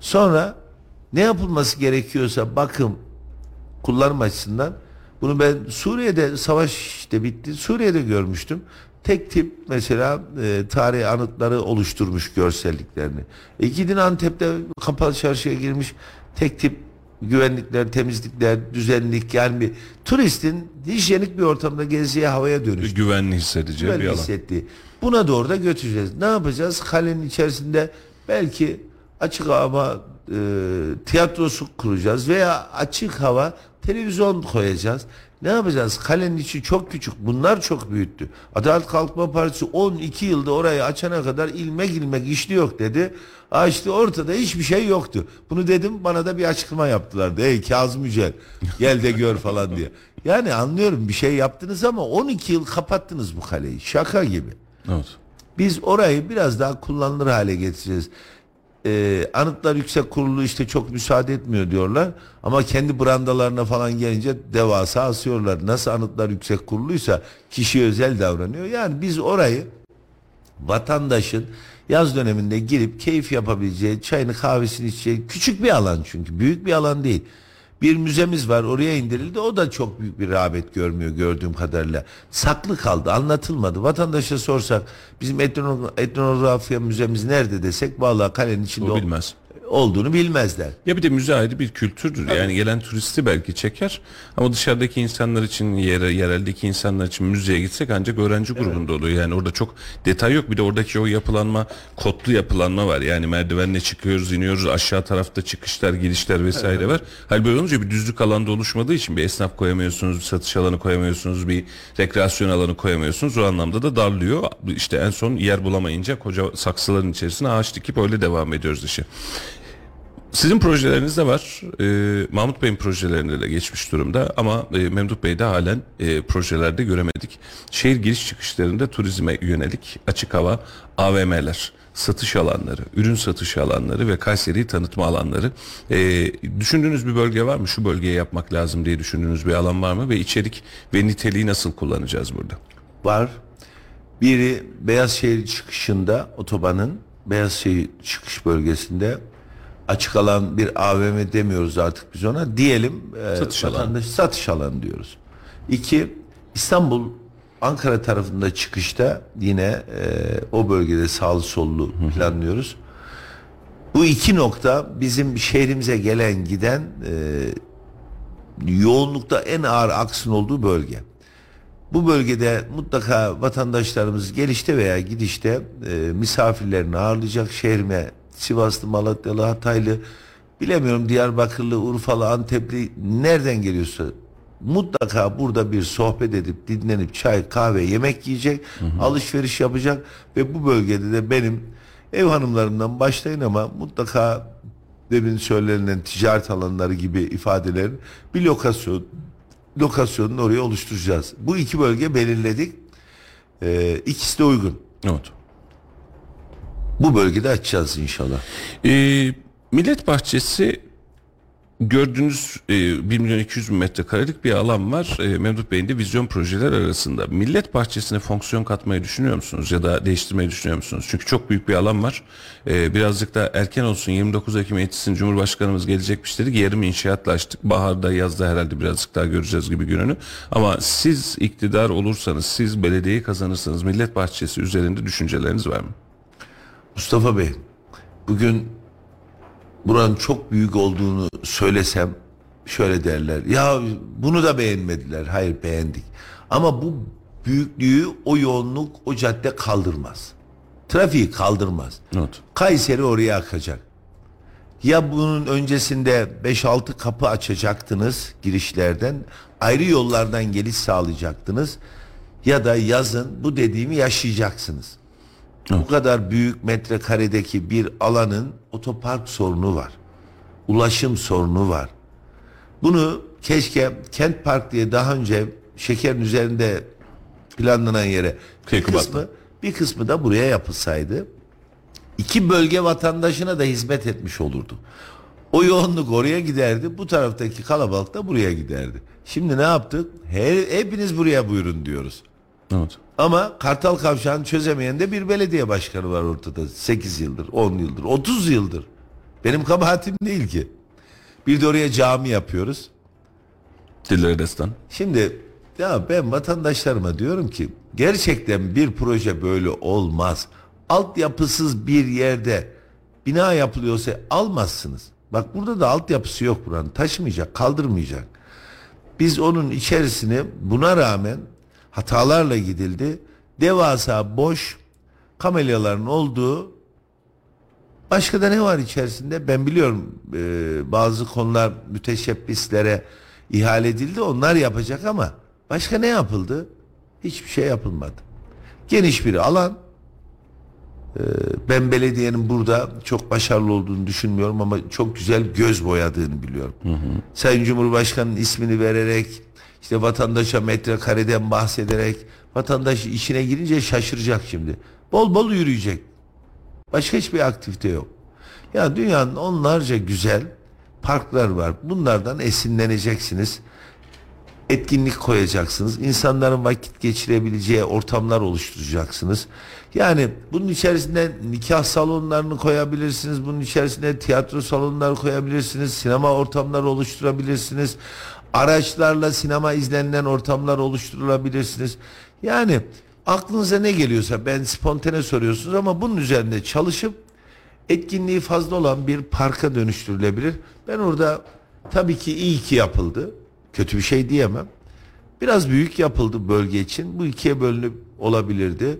Sonra ne yapılması gerekiyorsa bakım kullanım açısından bunu ben Suriye'de savaş işte bitti. Suriye'de görmüştüm. Tek tip mesela e, tarihi anıtları oluşturmuş görselliklerini. E gidin Antep'te kapalı çarşıya girmiş tek tip güvenlikler, temizlikler, düzenlik yani bir turistin hijyenik bir ortamda gezeceği havaya dönüş Bir güvenli hissedeceği güvenli bir alan. hissettiği. Buna doğru da götüreceğiz. Ne yapacağız? Kalenin içerisinde belki açık hava e, tiyatrosu kuracağız veya açık hava televizyon koyacağız. Ne yapacağız? Kalenin içi çok küçük. Bunlar çok büyüttü. Adalet Kalkınma Partisi 12 yılda orayı açana kadar ilmek ilmek işli yok dedi. Aa işte ortada hiçbir şey yoktu. Bunu dedim bana da bir açıklama yaptılardı. Ey Kazım Yücel gel de gör falan diye. Yani anlıyorum bir şey yaptınız ama 12 yıl kapattınız bu kaleyi. Şaka gibi. Evet. Biz orayı biraz daha kullanılır hale getireceğiz. Ee, Anıtlar Yüksek Kurulu işte çok müsaade etmiyor diyorlar. Ama kendi brandalarına falan gelince devasa asıyorlar. Nasıl Anıtlar Yüksek Kurulu'ysa kişi özel davranıyor. Yani biz orayı vatandaşın yaz döneminde girip keyif yapabileceği, çayını kahvesini içeceği küçük bir alan çünkü büyük bir alan değil. Bir müzemiz var oraya indirildi o da çok büyük bir rağbet görmüyor gördüğüm kadarıyla. Saklı kaldı anlatılmadı. Vatandaşa sorsak bizim etno- etnografya müzemiz nerede desek vallahi kalenin içinde o- bilmez. Olduğunu bilmezler. Ya bir de müze ayrı bir kültürdür. Yani gelen turisti belki çeker ama dışarıdaki insanlar için, yere, yereldeki insanlar için müzeye gitsek ancak öğrenci grubunda oluyor. Yani orada çok detay yok. Bir de oradaki o yapılanma, kodlu yapılanma var. Yani merdivenle çıkıyoruz, iniyoruz. Aşağı tarafta çıkışlar, girişler vesaire var. Hal böyle olunca bir düzlük alanda oluşmadığı için bir esnaf koyamıyorsunuz, bir satış alanı koyamıyorsunuz, bir rekreasyon alanı koyamıyorsunuz. O anlamda da darlıyor. İşte en son yer bulamayınca koca saksıların içerisine ağaç dikip öyle devam ediyoruz işe. Sizin projeleriniz de var. Ee, Mahmut Bey'in projelerinde de geçmiş durumda ama e, Memduh Bey'de halen e, projelerde göremedik. Şehir giriş çıkışlarında turizme yönelik açık hava AVM'ler, satış alanları, ürün satış alanları ve Kayseri'yi tanıtma alanları. Ee, düşündüğünüz bir bölge var mı? Şu bölgeye yapmak lazım diye düşündüğünüz bir alan var mı? Ve içerik ve niteliği nasıl kullanacağız burada? Var. Biri Beyazşehir çıkışında otobanın Beyazşehir çıkış bölgesinde açık alan bir AVM demiyoruz artık biz ona. Diyelim e, Satış alanı. vatandaş satış alanı diyoruz. İki İstanbul Ankara tarafında çıkışta yine e, o bölgede sağlı sollu planlıyoruz. Bu iki nokta bizim şehrimize gelen giden e, yoğunlukta en ağır aksın olduğu bölge. Bu bölgede mutlaka vatandaşlarımız gelişte veya gidişte e, misafirlerini ağırlayacak şehrime Sivaslı, Malatyalı, Hataylı bilemiyorum Diyarbakırlı, Urfalı, Antepli nereden geliyorsa mutlaka burada bir sohbet edip dinlenip çay, kahve, yemek yiyecek, alışveriş yapacak ve bu bölgede de benim ev hanımlarımdan başlayın ama mutlaka demin söylenen ticaret alanları gibi ifadelerin bir lokasyon lokasyonunu oraya oluşturacağız. Bu iki bölge belirledik. Ee, ikisi de uygun. Evet. Bu bölgede açacağız inşallah. Ee, Millet Bahçesi gördüğünüz e, 1 milyon 200 bin metrekarelik bir alan var. E, Memduh Bey'in de vizyon projeler arasında. Millet Bahçesi'ne fonksiyon katmayı düşünüyor musunuz ya da değiştirmeyi düşünüyor musunuz? Çünkü çok büyük bir alan var. E, birazcık da erken olsun 29 Ekim yetişsin Cumhurbaşkanımız gelecekmiş dedik. Yarım inşaatla açtık. Baharda yazda herhalde birazcık daha göreceğiz gibi gününü. Ama siz iktidar olursanız, siz belediyeyi kazanırsanız Millet Bahçesi üzerinde düşünceleriniz var mı? Mustafa Bey, bugün buranın çok büyük olduğunu söylesem şöyle derler. Ya bunu da beğenmediler. Hayır beğendik. Ama bu büyüklüğü, o yoğunluk o cadde kaldırmaz. Trafiği kaldırmaz. Evet. Kayseri oraya akacak. Ya bunun öncesinde 5-6 kapı açacaktınız girişlerden, ayrı yollardan geliş sağlayacaktınız ya da yazın bu dediğimi yaşayacaksınız. Bu kadar büyük metrekaredeki bir alanın otopark sorunu var. Ulaşım sorunu var. Bunu keşke kent park diye daha önce şekerin üzerinde planlanan yere bir kısmı, bir kısmı da buraya yapılsaydı iki bölge vatandaşına da hizmet etmiş olurdu. O yoğunluk oraya giderdi. Bu taraftaki kalabalık da buraya giderdi. Şimdi ne yaptık? Her, hepiniz buraya buyurun diyoruz. Evet. Ama Kartal Kavşağı'nı çözemeyen de bir belediye başkanı var ortada. 8 yıldır, 10 yıldır, 30 yıldır. Benim kabahatim değil ki. Bir de oraya cami yapıyoruz. Dilleri destan. Şimdi ya ben vatandaşlarıma diyorum ki gerçekten bir proje böyle olmaz. Altyapısız bir yerde bina yapılıyorsa almazsınız. Bak burada da altyapısı yok buranın. Taşımayacak, kaldırmayacak. Biz onun içerisine buna rağmen hatalarla gidildi. Devasa boş kamelyaların olduğu Başka da ne var içerisinde? Ben biliyorum e, bazı konular müteşebbislere ihale edildi. Onlar yapacak ama başka ne yapıldı? Hiçbir şey yapılmadı. Geniş bir alan. E, ben belediyenin burada çok başarılı olduğunu düşünmüyorum ama çok güzel göz boyadığını biliyorum. Sayın Cumhurbaşkanı'nın ismini vererek işte vatandaşa metrekareden bahsederek vatandaş işine girince şaşıracak şimdi. Bol bol yürüyecek. Başka hiçbir aktivite yok. Ya dünyanın onlarca güzel parklar var. Bunlardan esinleneceksiniz. Etkinlik koyacaksınız. İnsanların vakit geçirebileceği ortamlar oluşturacaksınız. Yani bunun içerisinde nikah salonlarını koyabilirsiniz. Bunun içerisinde tiyatro salonları koyabilirsiniz. Sinema ortamları oluşturabilirsiniz. Araçlarla sinema izlenilen ortamlar oluşturulabilirsiniz. Yani aklınıza ne geliyorsa ben spontane soruyorsunuz ama bunun üzerinde çalışıp etkinliği fazla olan bir parka dönüştürülebilir. Ben orada tabii ki iyi ki yapıldı. Kötü bir şey diyemem. Biraz büyük yapıldı bölge için. Bu ikiye bölünüp olabilirdi.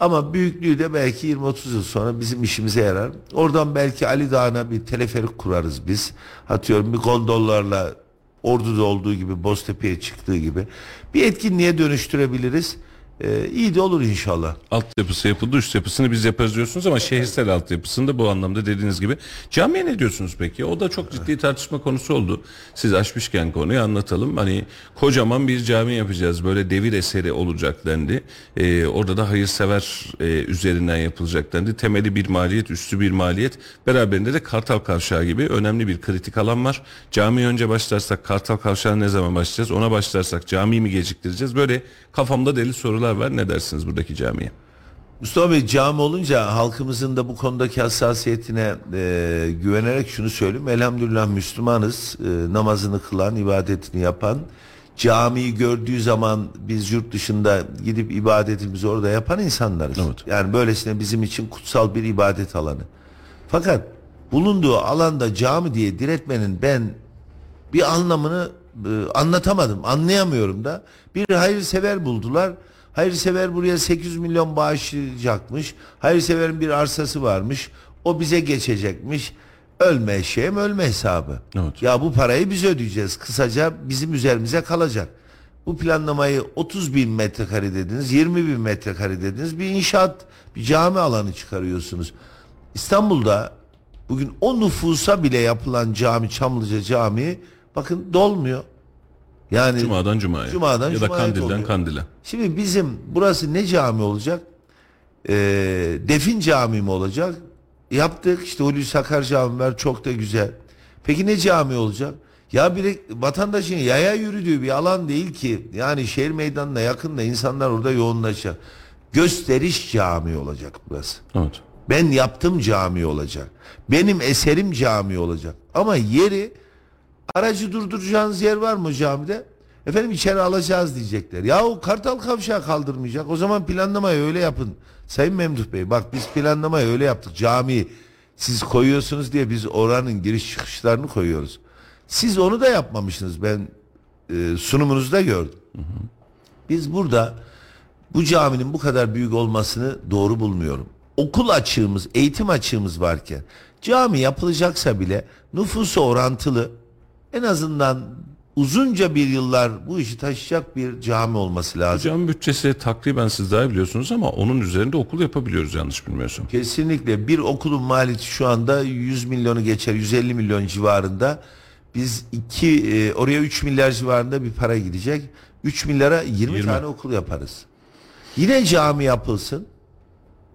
Ama büyüklüğü de belki 20-30 yıl sonra bizim işimize yarar. Oradan belki Ali Dağı'na bir teleferik kurarız biz. Atıyorum bir gondollarla Ordu'da olduğu gibi Boztepe'ye çıktığı gibi bir etkinliğe dönüştürebiliriz. Ee, iyi de olur inşallah. Altyapısı yapıldı, üst yapısını biz yaparız diyorsunuz ama şehirsel altyapısını da bu anlamda dediğiniz gibi. Camiye ne diyorsunuz peki? O da çok ciddi tartışma konusu oldu. Siz açmışken konuyu anlatalım. Hani kocaman bir cami yapacağız. Böyle devir eseri olacak dendi. Ee, orada da hayırsever e, üzerinden yapılacak dendi. Temeli bir maliyet, üstü bir maliyet. Beraberinde de Kartal Kavşağı gibi önemli bir kritik alan var. Camiye önce başlarsak Kartal Kavşağı ne zaman başlayacağız? Ona başlarsak camiyi mi geciktireceğiz? Böyle kafamda deli sorular var. Ne dersiniz buradaki camiye? Mustafa Bey cami olunca halkımızın da bu konudaki hassasiyetine e, güvenerek şunu söyleyeyim. Elhamdülillah Müslümanız. E, namazını kılan, ibadetini yapan. Camiyi gördüğü zaman biz yurt dışında gidip ibadetimizi orada yapan insanlarız. Evet. Yani böylesine bizim için kutsal bir ibadet alanı. Fakat bulunduğu alanda cami diye diretmenin ben bir anlamını e, anlatamadım, anlayamıyorum da. Bir hayırsever buldular. Hayırsever buraya 800 milyon bağışlayacakmış. Hayırseverin bir arsası varmış. O bize geçecekmiş. Ölme eşeğim ölme hesabı. Evet. Ya bu parayı biz ödeyeceğiz. Kısaca bizim üzerimize kalacak. Bu planlamayı 30 bin metrekare dediniz, 20 bin metrekare dediniz. Bir inşaat, bir cami alanı çıkarıyorsunuz. İstanbul'da bugün o nüfusa bile yapılan cami, Çamlıca Camii bakın dolmuyor. Yani Cuma'dan Cuma'ya. Cuma'dan ya da Cuma'ya Kandil'den oluyor. Kandil'e. Şimdi bizim burası ne cami olacak? Ee, defin cami mi olacak? Yaptık işte Hulusi Akar Cami var çok da güzel. Peki ne cami olacak? Ya bir vatandaşın yaya yürüdüğü bir alan değil ki. Yani şehir meydanına yakın da insanlar orada yoğunlaşacak. Gösteriş cami olacak burası. Evet. Ben yaptım cami olacak. Benim eserim cami olacak. Ama yeri aracı durduracağınız yer var mı camide? Efendim içeri alacağız diyecekler. Yahu Kartal Kavşağı kaldırmayacak. O zaman planlamayı öyle yapın. Sayın Memduh Bey bak biz planlamayı öyle yaptık. Cami siz koyuyorsunuz diye biz oranın giriş çıkışlarını koyuyoruz. Siz onu da yapmamışsınız. Ben e, sunumunuzda gördüm. Biz burada bu caminin bu kadar büyük olmasını doğru bulmuyorum. Okul açığımız, eğitim açığımız varken cami yapılacaksa bile nüfusu orantılı en azından uzunca bir yıllar bu işi taşıyacak bir cami olması lazım. Cami bütçesi takriben siz daha biliyorsunuz ama onun üzerinde okul yapabiliyoruz yanlış bilmiyorsam. Kesinlikle bir okulun maliyeti şu anda 100 milyonu geçer 150 milyon civarında. Biz iki e, oraya 3 milyar civarında bir para gidecek. 3 milyara 20, 20. tane okul yaparız. Yine cami yapılsın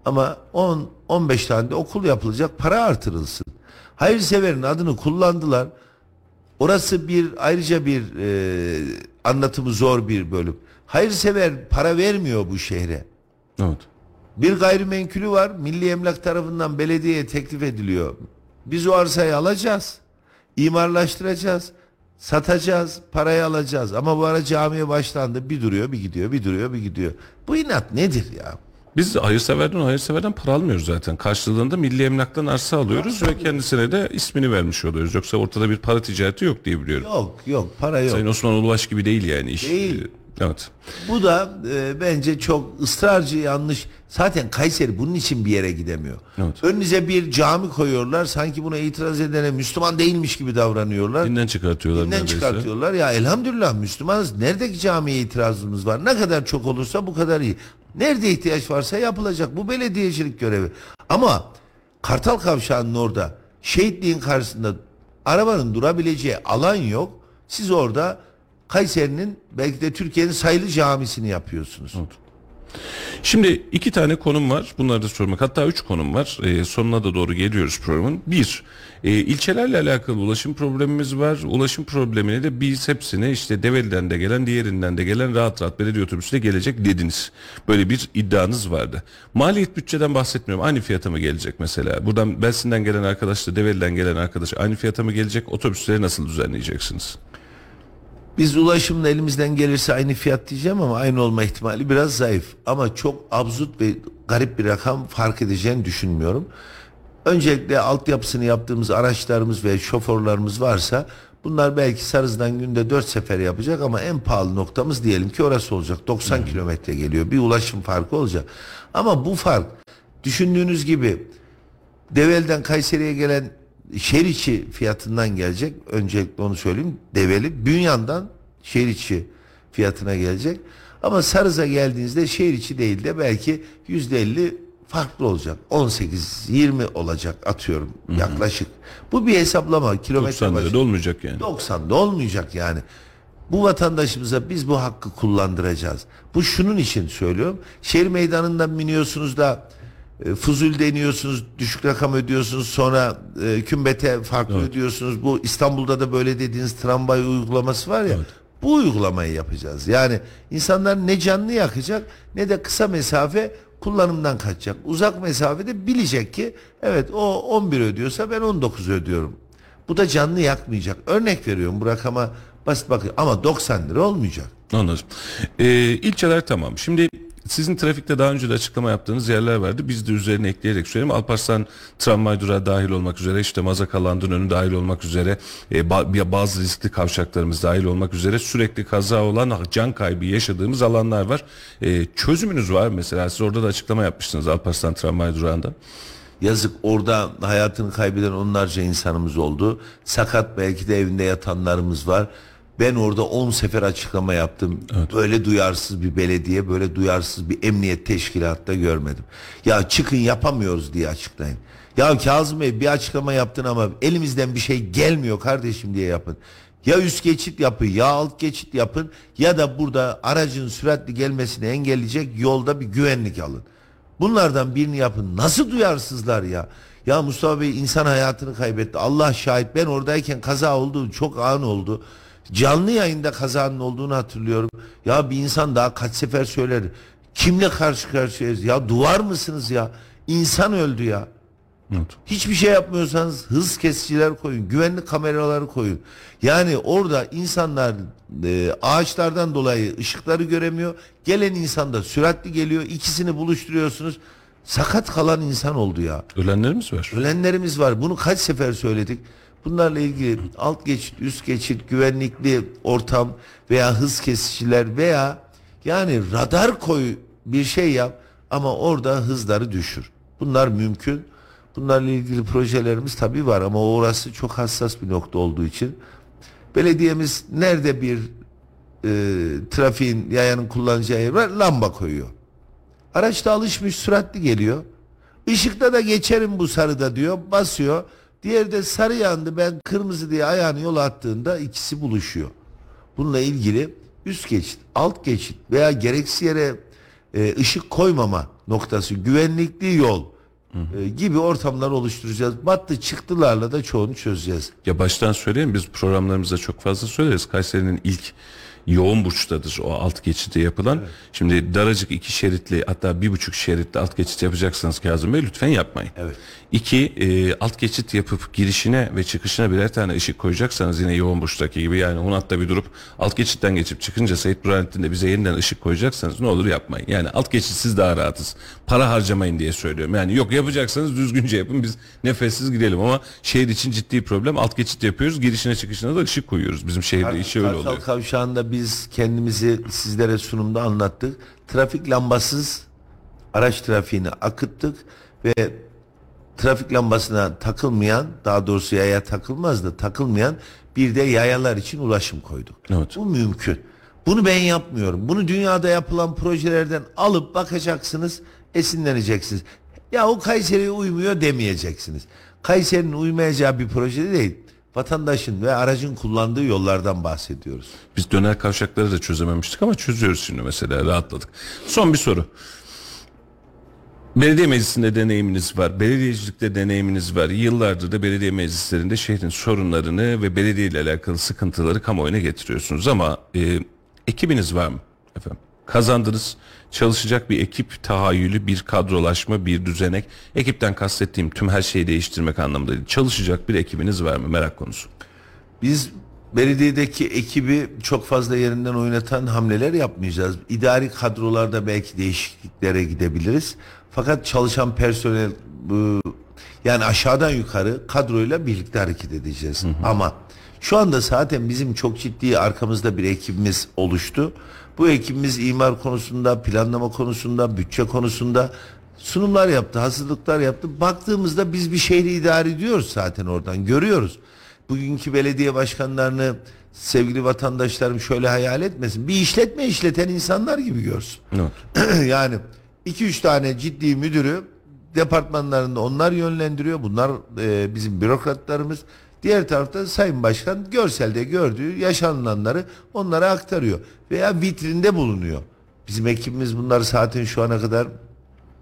ama 10 15 tane de okul yapılacak para artırılsın. Hayırseverin adını kullandılar. Orası bir ayrıca bir e, anlatımı zor bir bölüm. Hayırsever para vermiyor bu şehre. Evet. Bir gayrimenkulü var. Milli Emlak tarafından belediyeye teklif ediliyor. Biz o arsayı alacağız. imarlaştıracağız. Satacağız. Parayı alacağız. Ama bu ara camiye başlandı. Bir duruyor bir gidiyor. Bir duruyor bir gidiyor. Bu inat nedir ya? Biz hayırseverden hayırseverden para almıyoruz zaten. Karşılığında milli emlaktan arsa alıyoruz ve kendisine de ismini vermiş oluyoruz. Yoksa ortada bir para ticareti yok diye biliyorum. Yok yok para yok. Sayın Osman Ulubaş gibi değil yani iş. Değil. Evet. Bu da e, bence çok ısrarcı yanlış. Zaten Kayseri bunun için bir yere gidemiyor. Evet. Önünüze bir cami koyuyorlar. Sanki buna itiraz edene Müslüman değilmiş gibi davranıyorlar. Dinden çıkartıyorlar Dinden neredeyse. çıkartıyorlar. Ya elhamdülillah Müslümanız. Neredeki camiye itirazımız var? Ne kadar çok olursa bu kadar iyi. Nerede ihtiyaç varsa yapılacak. Bu belediyecilik görevi. Ama Kartal Kavşağı'nın orada şehitliğin karşısında arabanın durabileceği alan yok. Siz orada Kayseri'nin belki de Türkiye'nin sayılı camisini yapıyorsunuz. Şimdi iki tane konum var. Bunları da sormak. Hatta üç konum var. Ee, sonuna da doğru geliyoruz programın. Bir, e, ilçelerle alakalı ulaşım problemimiz var. Ulaşım problemine de biz hepsine işte Develi'den de gelen, diğerinden de gelen rahat rahat belediye otobüsüyle gelecek dediniz. Böyle bir iddianız vardı. Maliyet bütçeden bahsetmiyorum. Aynı fiyata mı gelecek mesela? Buradan Belsin'den gelen arkadaşla Develi'den gelen arkadaş aynı fiyata mı gelecek? Otobüsleri nasıl düzenleyeceksiniz? Biz ulaşımla elimizden gelirse aynı fiyat diyeceğim ama aynı olma ihtimali biraz zayıf. Ama çok absürt ve garip bir rakam fark edeceğini düşünmüyorum. Öncelikle altyapısını yaptığımız araçlarımız ve şoförlerimiz varsa bunlar belki Sarız'dan günde 4 sefer yapacak ama en pahalı noktamız diyelim ki orası olacak. 90 kilometre geliyor. Bir ulaşım farkı olacak. Ama bu fark düşündüğünüz gibi Devel'den Kayseri'ye gelen şehir içi fiyatından gelecek. Öncelikle onu söyleyeyim. Develi Bünyan'dan şehir içi fiyatına gelecek. Ama Sarız'a geldiğinizde şehir içi değil de belki yüzde elli farklı olacak. 18-20 olacak atıyorum yaklaşık. Bu bir hesaplama. Kilometre 90 başı. lirada olmayacak yani. 90'da olmayacak yani. Bu vatandaşımıza biz bu hakkı kullandıracağız. Bu şunun için söylüyorum. Şehir meydanından biniyorsunuz da Fuzul deniyorsunuz, düşük rakam ödüyorsunuz, sonra e, kümbete farklı ödüyorsunuz. Bu İstanbul'da da böyle dediğiniz tramvay uygulaması var ya. Bu uygulamayı yapacağız. Yani insanlar ne canlı yakacak ne de kısa mesafe kullanımdan kaçacak. Uzak mesafede bilecek ki evet o 11 ödüyorsa ben 19 ödüyorum. Bu da canlı yakmayacak. Örnek veriyorum bu rakama basit bakın ama 90 lira olmayacak. Anladım. Ee, ilçeler tamam. Şimdi sizin trafikte daha önce de açıklama yaptığınız yerler vardı. Biz de üzerine ekleyerek söyleyeyim. Alparslan tramvay durağı dahil olmak üzere işte Mazakaland'ın önü dahil olmak üzere e, ba- bazı riskli kavşaklarımız dahil olmak üzere sürekli kaza olan can kaybı yaşadığımız alanlar var. E, çözümünüz var mesela siz orada da açıklama yapmıştınız Alparslan tramvay durağında. Yazık orada hayatını kaybeden onlarca insanımız oldu. Sakat belki de evinde yatanlarımız var. Ben orada 10 sefer açıklama yaptım. Böyle duyarsız bir belediye, böyle duyarsız bir emniyet teşkilatta görmedim. Ya çıkın yapamıyoruz diye açıklayın. Ya Kazım Bey bir açıklama yaptın ama elimizden bir şey gelmiyor kardeşim diye yapın. Ya üst geçit yapın ya alt geçit yapın ya da burada aracın süratli gelmesini engelleyecek yolda bir güvenlik alın. Bunlardan birini yapın. Nasıl duyarsızlar ya? Ya Mustafa Bey insan hayatını kaybetti. Allah şahit ben oradayken kaza oldu. Çok an oldu. Canlı yayında kazanın olduğunu hatırlıyorum. Ya bir insan daha kaç sefer söyler. Kimle karşı karşıyayız? Ya duvar mısınız ya? İnsan öldü ya. Hiçbir şey yapmıyorsanız hız kesiciler koyun, güvenlik kameraları koyun. Yani orada insanlar e, ağaçlardan dolayı ışıkları göremiyor. Gelen insan da süratli geliyor. İkisini buluşturuyorsunuz. Sakat kalan insan oldu ya. Ölenlerimiz var. Ölenlerimiz var. Bunu kaç sefer söyledik. Bunlarla ilgili alt geçit, üst geçit, güvenlikli ortam veya hız kesiciler veya yani radar koy bir şey yap ama orada hızları düşür. Bunlar mümkün. Bunlarla ilgili projelerimiz tabii var ama orası çok hassas bir nokta olduğu için belediyemiz nerede bir e, trafiğin yayanın kullanacağı yer var lamba koyuyor. Araç da alışmış süratli geliyor. Işıkta da geçerim bu sarıda diyor basıyor. Diğeri de sarı yandı ben kırmızı diye ayağını yola attığında ikisi buluşuyor. Bununla ilgili üst geçit, alt geçit veya gereksiz yere e, ışık koymama noktası, güvenlikli yol e, gibi ortamlar oluşturacağız. Battı çıktılarla da çoğunu çözeceğiz. Ya baştan söyleyeyim biz programlarımızda çok fazla söyleriz. Kayseri'nin ilk yoğun burçtadır o alt geçidi yapılan. Şimdi daracık iki şeritli hatta bir buçuk şeritli alt geçit yapacaksınız Kazım Bey lütfen yapmayın. Evet. İki e, alt geçit yapıp girişine ve çıkışına birer tane ışık koyacaksanız yine yoğun burçtaki gibi yani Hunat'ta bir durup alt geçitten geçip çıkınca Seyit Burhanettin'de bize yeniden ışık koyacaksanız ne olur yapmayın. Yani alt geçitsiz daha rahatız. Para harcamayın diye söylüyorum. Yani yok yapacaksanız düzgünce yapın biz nefessiz gidelim ama şehir için ciddi problem. Alt geçit yapıyoruz girişine çıkışına da ışık koyuyoruz. Bizim şehirde işi öyle Kartal oluyor. Kavşağı'nda biz kendimizi sizlere sunumda anlattık. Trafik lambasız araç trafiğini akıttık ve trafik lambasına takılmayan daha doğrusu yaya takılmaz da takılmayan bir de yayalar için ulaşım koyduk. Evet. Bu mümkün. Bunu ben yapmıyorum. Bunu dünyada yapılan projelerden alıp bakacaksınız, esinleneceksiniz. Ya o Kayseri'ye uymuyor demeyeceksiniz. Kayseri'nin uymayacağı bir proje değil. Vatandaşın ve aracın kullandığı yollardan bahsediyoruz. Biz döner kavşakları da çözememiştik ama çözüyoruz şimdi mesela rahatladık. Son bir soru. Belediye meclisinde deneyiminiz var, belediyecilikte deneyiminiz var. Yıllardır da belediye meclislerinde şehrin sorunlarını ve belediye ile alakalı sıkıntıları kamuoyuna getiriyorsunuz. Ama e, ekibiniz var mı efendim? Kazandınız, çalışacak bir ekip tahayyülü, bir kadrolaşma, bir düzenek. Ekipten kastettiğim tüm her şeyi değiştirmek anlamında değil. Çalışacak bir ekibiniz var mı? Merak konusu. Biz belediyedeki ekibi çok fazla yerinden oynatan hamleler yapmayacağız. İdari kadrolarda belki değişikliklere gidebiliriz. Fakat çalışan personel bu Yani aşağıdan yukarı kadroyla birlikte hareket edeceğiz. Ama şu anda zaten bizim çok ciddi arkamızda bir ekibimiz oluştu. Bu ekibimiz imar konusunda, planlama konusunda, bütçe konusunda sunumlar yaptı, hazırlıklar yaptı. Baktığımızda biz bir şehri idare ediyoruz zaten oradan görüyoruz. Bugünkü belediye başkanlarını sevgili vatandaşlarım şöyle hayal etmesin. Bir işletme işleten insanlar gibi görsün. Evet. yani 2-3 tane ciddi müdürü departmanlarında onlar yönlendiriyor. Bunlar e, bizim bürokratlarımız. Diğer tarafta Sayın Başkan görselde gördüğü yaşanılanları onlara aktarıyor. Veya vitrinde bulunuyor. Bizim ekibimiz bunları zaten şu ana kadar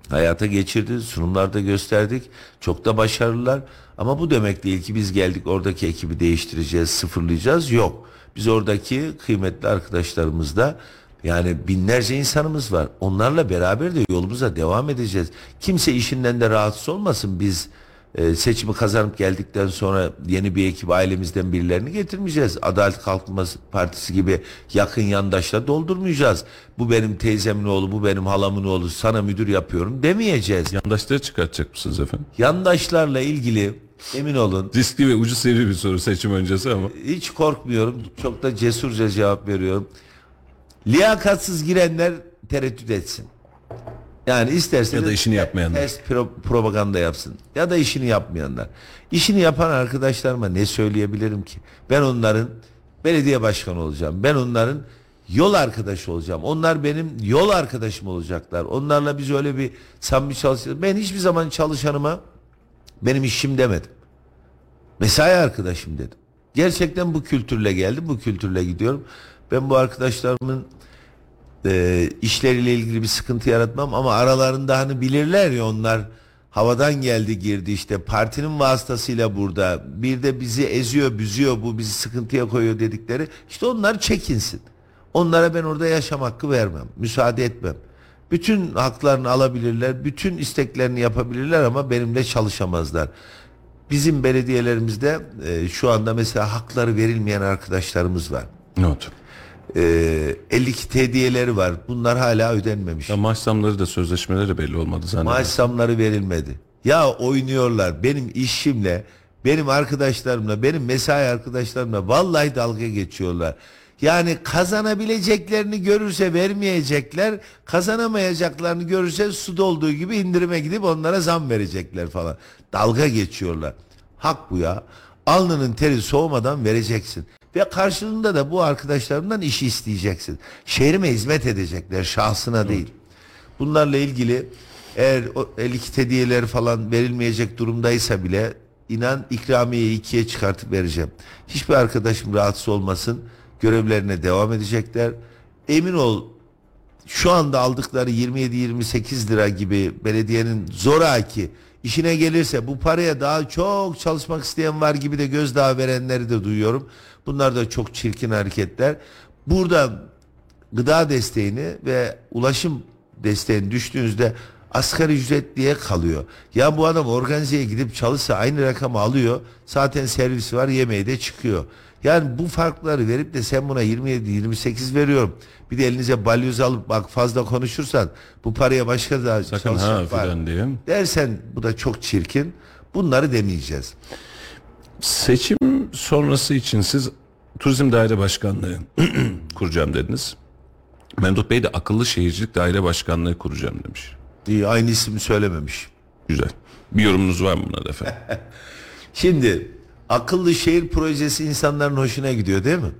hayata geçirdi. Sunumlarda gösterdik. Çok da başarılılar. Ama bu demek değil ki biz geldik oradaki ekibi değiştireceğiz, sıfırlayacağız. Yok. Biz oradaki kıymetli arkadaşlarımızda yani binlerce insanımız var. Onlarla beraber de yolumuza devam edeceğiz. Kimse işinden de rahatsız olmasın. Biz e, seçimi kazanıp geldikten sonra yeni bir ekip ailemizden birilerini getirmeyeceğiz. Adalet Kalkınma Partisi gibi yakın yandaşla doldurmayacağız. Bu benim teyzemin oğlu, bu benim halamın oğlu, sana müdür yapıyorum demeyeceğiz. Yandaşları çıkartacak mısınız efendim? Yandaşlarla ilgili emin olun Riskli ve ucu sivri bir soru seçim öncesi ama. hiç korkmuyorum. Çok da cesurca cevap veriyorum. Liyakatsız girenler tereddüt etsin. Yani isterse Ya da işini yapmayanlar. Ters pro- propaganda yapsın. Ya da işini yapmayanlar. İşini yapan arkadaşlarıma ne söyleyebilirim ki? Ben onların belediye başkanı olacağım. Ben onların yol arkadaşı olacağım. Onlar benim yol arkadaşım olacaklar. Onlarla biz öyle bir samimi çalışacağız. Ben hiçbir zaman çalışanıma benim işim demedim. Mesai arkadaşım dedim. Gerçekten bu kültürle geldim, bu kültürle gidiyorum. Ben bu arkadaşlarımın e, işleriyle ilgili bir sıkıntı yaratmam ama aralarında hani bilirler ya onlar havadan geldi girdi işte partinin vasıtasıyla burada bir de bizi eziyor büzüyor bu bizi sıkıntıya koyuyor dedikleri işte onlar çekinsin. Onlara ben orada yaşam hakkı vermem, müsaade etmem. Bütün haklarını alabilirler, bütün isteklerini yapabilirler ama benimle çalışamazlar. Bizim belediyelerimizde e, şu anda mesela hakları verilmeyen arkadaşlarımız var. Evet. E, 52 tediyeleri var. Bunlar hala ödenmemiş. Ya maaş zamları da sözleşmeleri belli olmadı zannediyorum. Maaş zamları verilmedi. Ya oynuyorlar benim işimle, benim arkadaşlarımla, benim mesai arkadaşlarımla vallahi dalga geçiyorlar. Yani kazanabileceklerini görürse vermeyecekler, kazanamayacaklarını görürse su dolduğu gibi indirime gidip onlara zam verecekler falan. Dalga geçiyorlar. Hak bu ya. Alnının teri soğumadan vereceksin. Ve karşılığında da bu arkadaşlarımdan işi isteyeceksin. Şehrime hizmet edecekler, şahsına değil. Bunlarla ilgili eğer o 52 hediyeler falan verilmeyecek durumdaysa bile inan ikramiyeyi ikiye çıkartıp vereceğim. Hiçbir arkadaşım rahatsız olmasın. Görevlerine devam edecekler. Emin ol şu anda aldıkları 27-28 lira gibi belediyenin zoraki işine gelirse bu paraya daha çok çalışmak isteyen var gibi de gözdağı verenleri de duyuyorum. Bunlar da çok çirkin hareketler. Burada gıda desteğini ve ulaşım desteğini düştüğünüzde asgari ücret diye kalıyor. Ya bu adam organizeye gidip çalışsa aynı rakamı alıyor. Zaten servisi var yemeği de çıkıyor. Yani bu farkları verip de sen buna 27-28 veriyorum. Bir de elinize balyoz alıp bak fazla konuşursan bu paraya başka da Sakın ha var. filan diye. Dersen bu da çok çirkin. Bunları demeyeceğiz. Seçim sonrası için siz Turizm Daire Başkanlığı kuracağım dediniz. Memduh Bey de Akıllı Şehircilik Daire Başkanlığı kuracağım demiş. İyi, aynı ismi söylememiş. Güzel. Bir yorumunuz var mı buna da efendim? Şimdi akıllı şehir projesi insanların hoşuna gidiyor değil mi?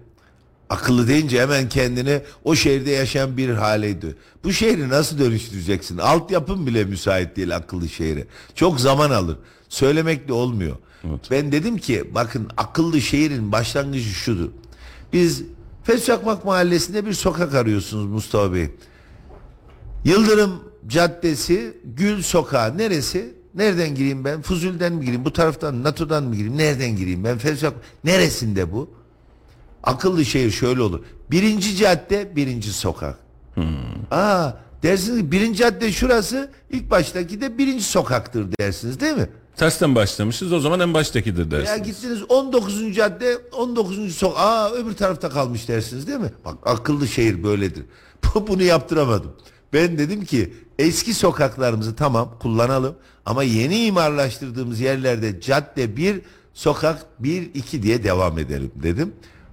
Akıllı deyince hemen kendini o şehirde yaşayan bir haleydi. Bu şehri nasıl dönüştüreceksin? Altyapın bile müsait değil akıllı şehre. Çok zaman alır. Söylemekle olmuyor. Ben dedim ki bakın akıllı şehrin başlangıcı şudur. Biz Fesçakmak Mahallesi'nde bir sokak arıyorsunuz Mustafa Bey. Yıldırım Caddesi, Gül Sokağı neresi? Nereden gireyim ben? Fuzul'den mi gireyim? Bu taraftan, NATO'dan mı gireyim? Nereden gireyim ben? Fesçak neresinde bu? Akıllı şehir şöyle olur. Birinci cadde, birinci sokak. Aa, dersiniz ki birinci cadde şurası, ilk baştaki de birinci sokaktır dersiniz değil mi? Tersten başlamışız o zaman en baştakidir Ya dersiniz. gittiniz 19. cadde 19. sokak. Aa öbür tarafta kalmış dersiniz değil mi? Bak akıllı şehir böyledir. Bunu yaptıramadım. Ben dedim ki eski sokaklarımızı tamam kullanalım ama yeni imarlaştırdığımız yerlerde cadde bir sokak bir iki diye devam edelim dedim.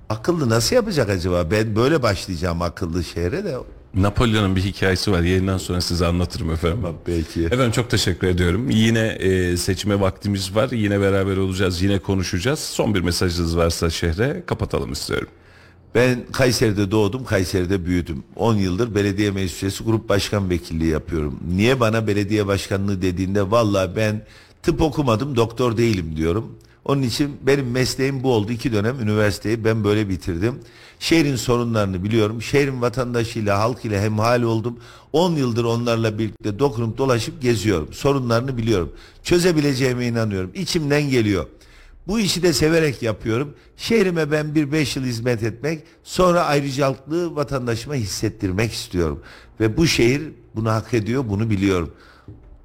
Akıllı nasıl yapacak acaba? Ben böyle başlayacağım akıllı şehre de Napolyon'un bir hikayesi var. Yayından sonra size anlatırım efendim. belki. Efendim çok teşekkür ediyorum. Yine e, seçime vaktimiz var. Yine beraber olacağız. Yine konuşacağız. Son bir mesajınız varsa şehre kapatalım istiyorum. Ben Kayseri'de doğdum, Kayseri'de büyüdüm. 10 yıldır belediye meclis üyesi grup başkan vekilliği yapıyorum. Niye bana belediye başkanlığı dediğinde vallahi ben tıp okumadım, doktor değilim diyorum. Onun için benim mesleğim bu oldu. İki dönem üniversiteyi ben böyle bitirdim. Şehrin sorunlarını biliyorum. Şehrin vatandaşıyla, halk ile hemhal oldum. 10 yıldır onlarla birlikte dokunup dolaşıp geziyorum. Sorunlarını biliyorum. Çözebileceğime inanıyorum. İçimden geliyor. Bu işi de severek yapıyorum. Şehrime ben bir beş yıl hizmet etmek, sonra ayrıcalıklı vatandaşıma hissettirmek istiyorum. Ve bu şehir bunu hak ediyor, bunu biliyorum.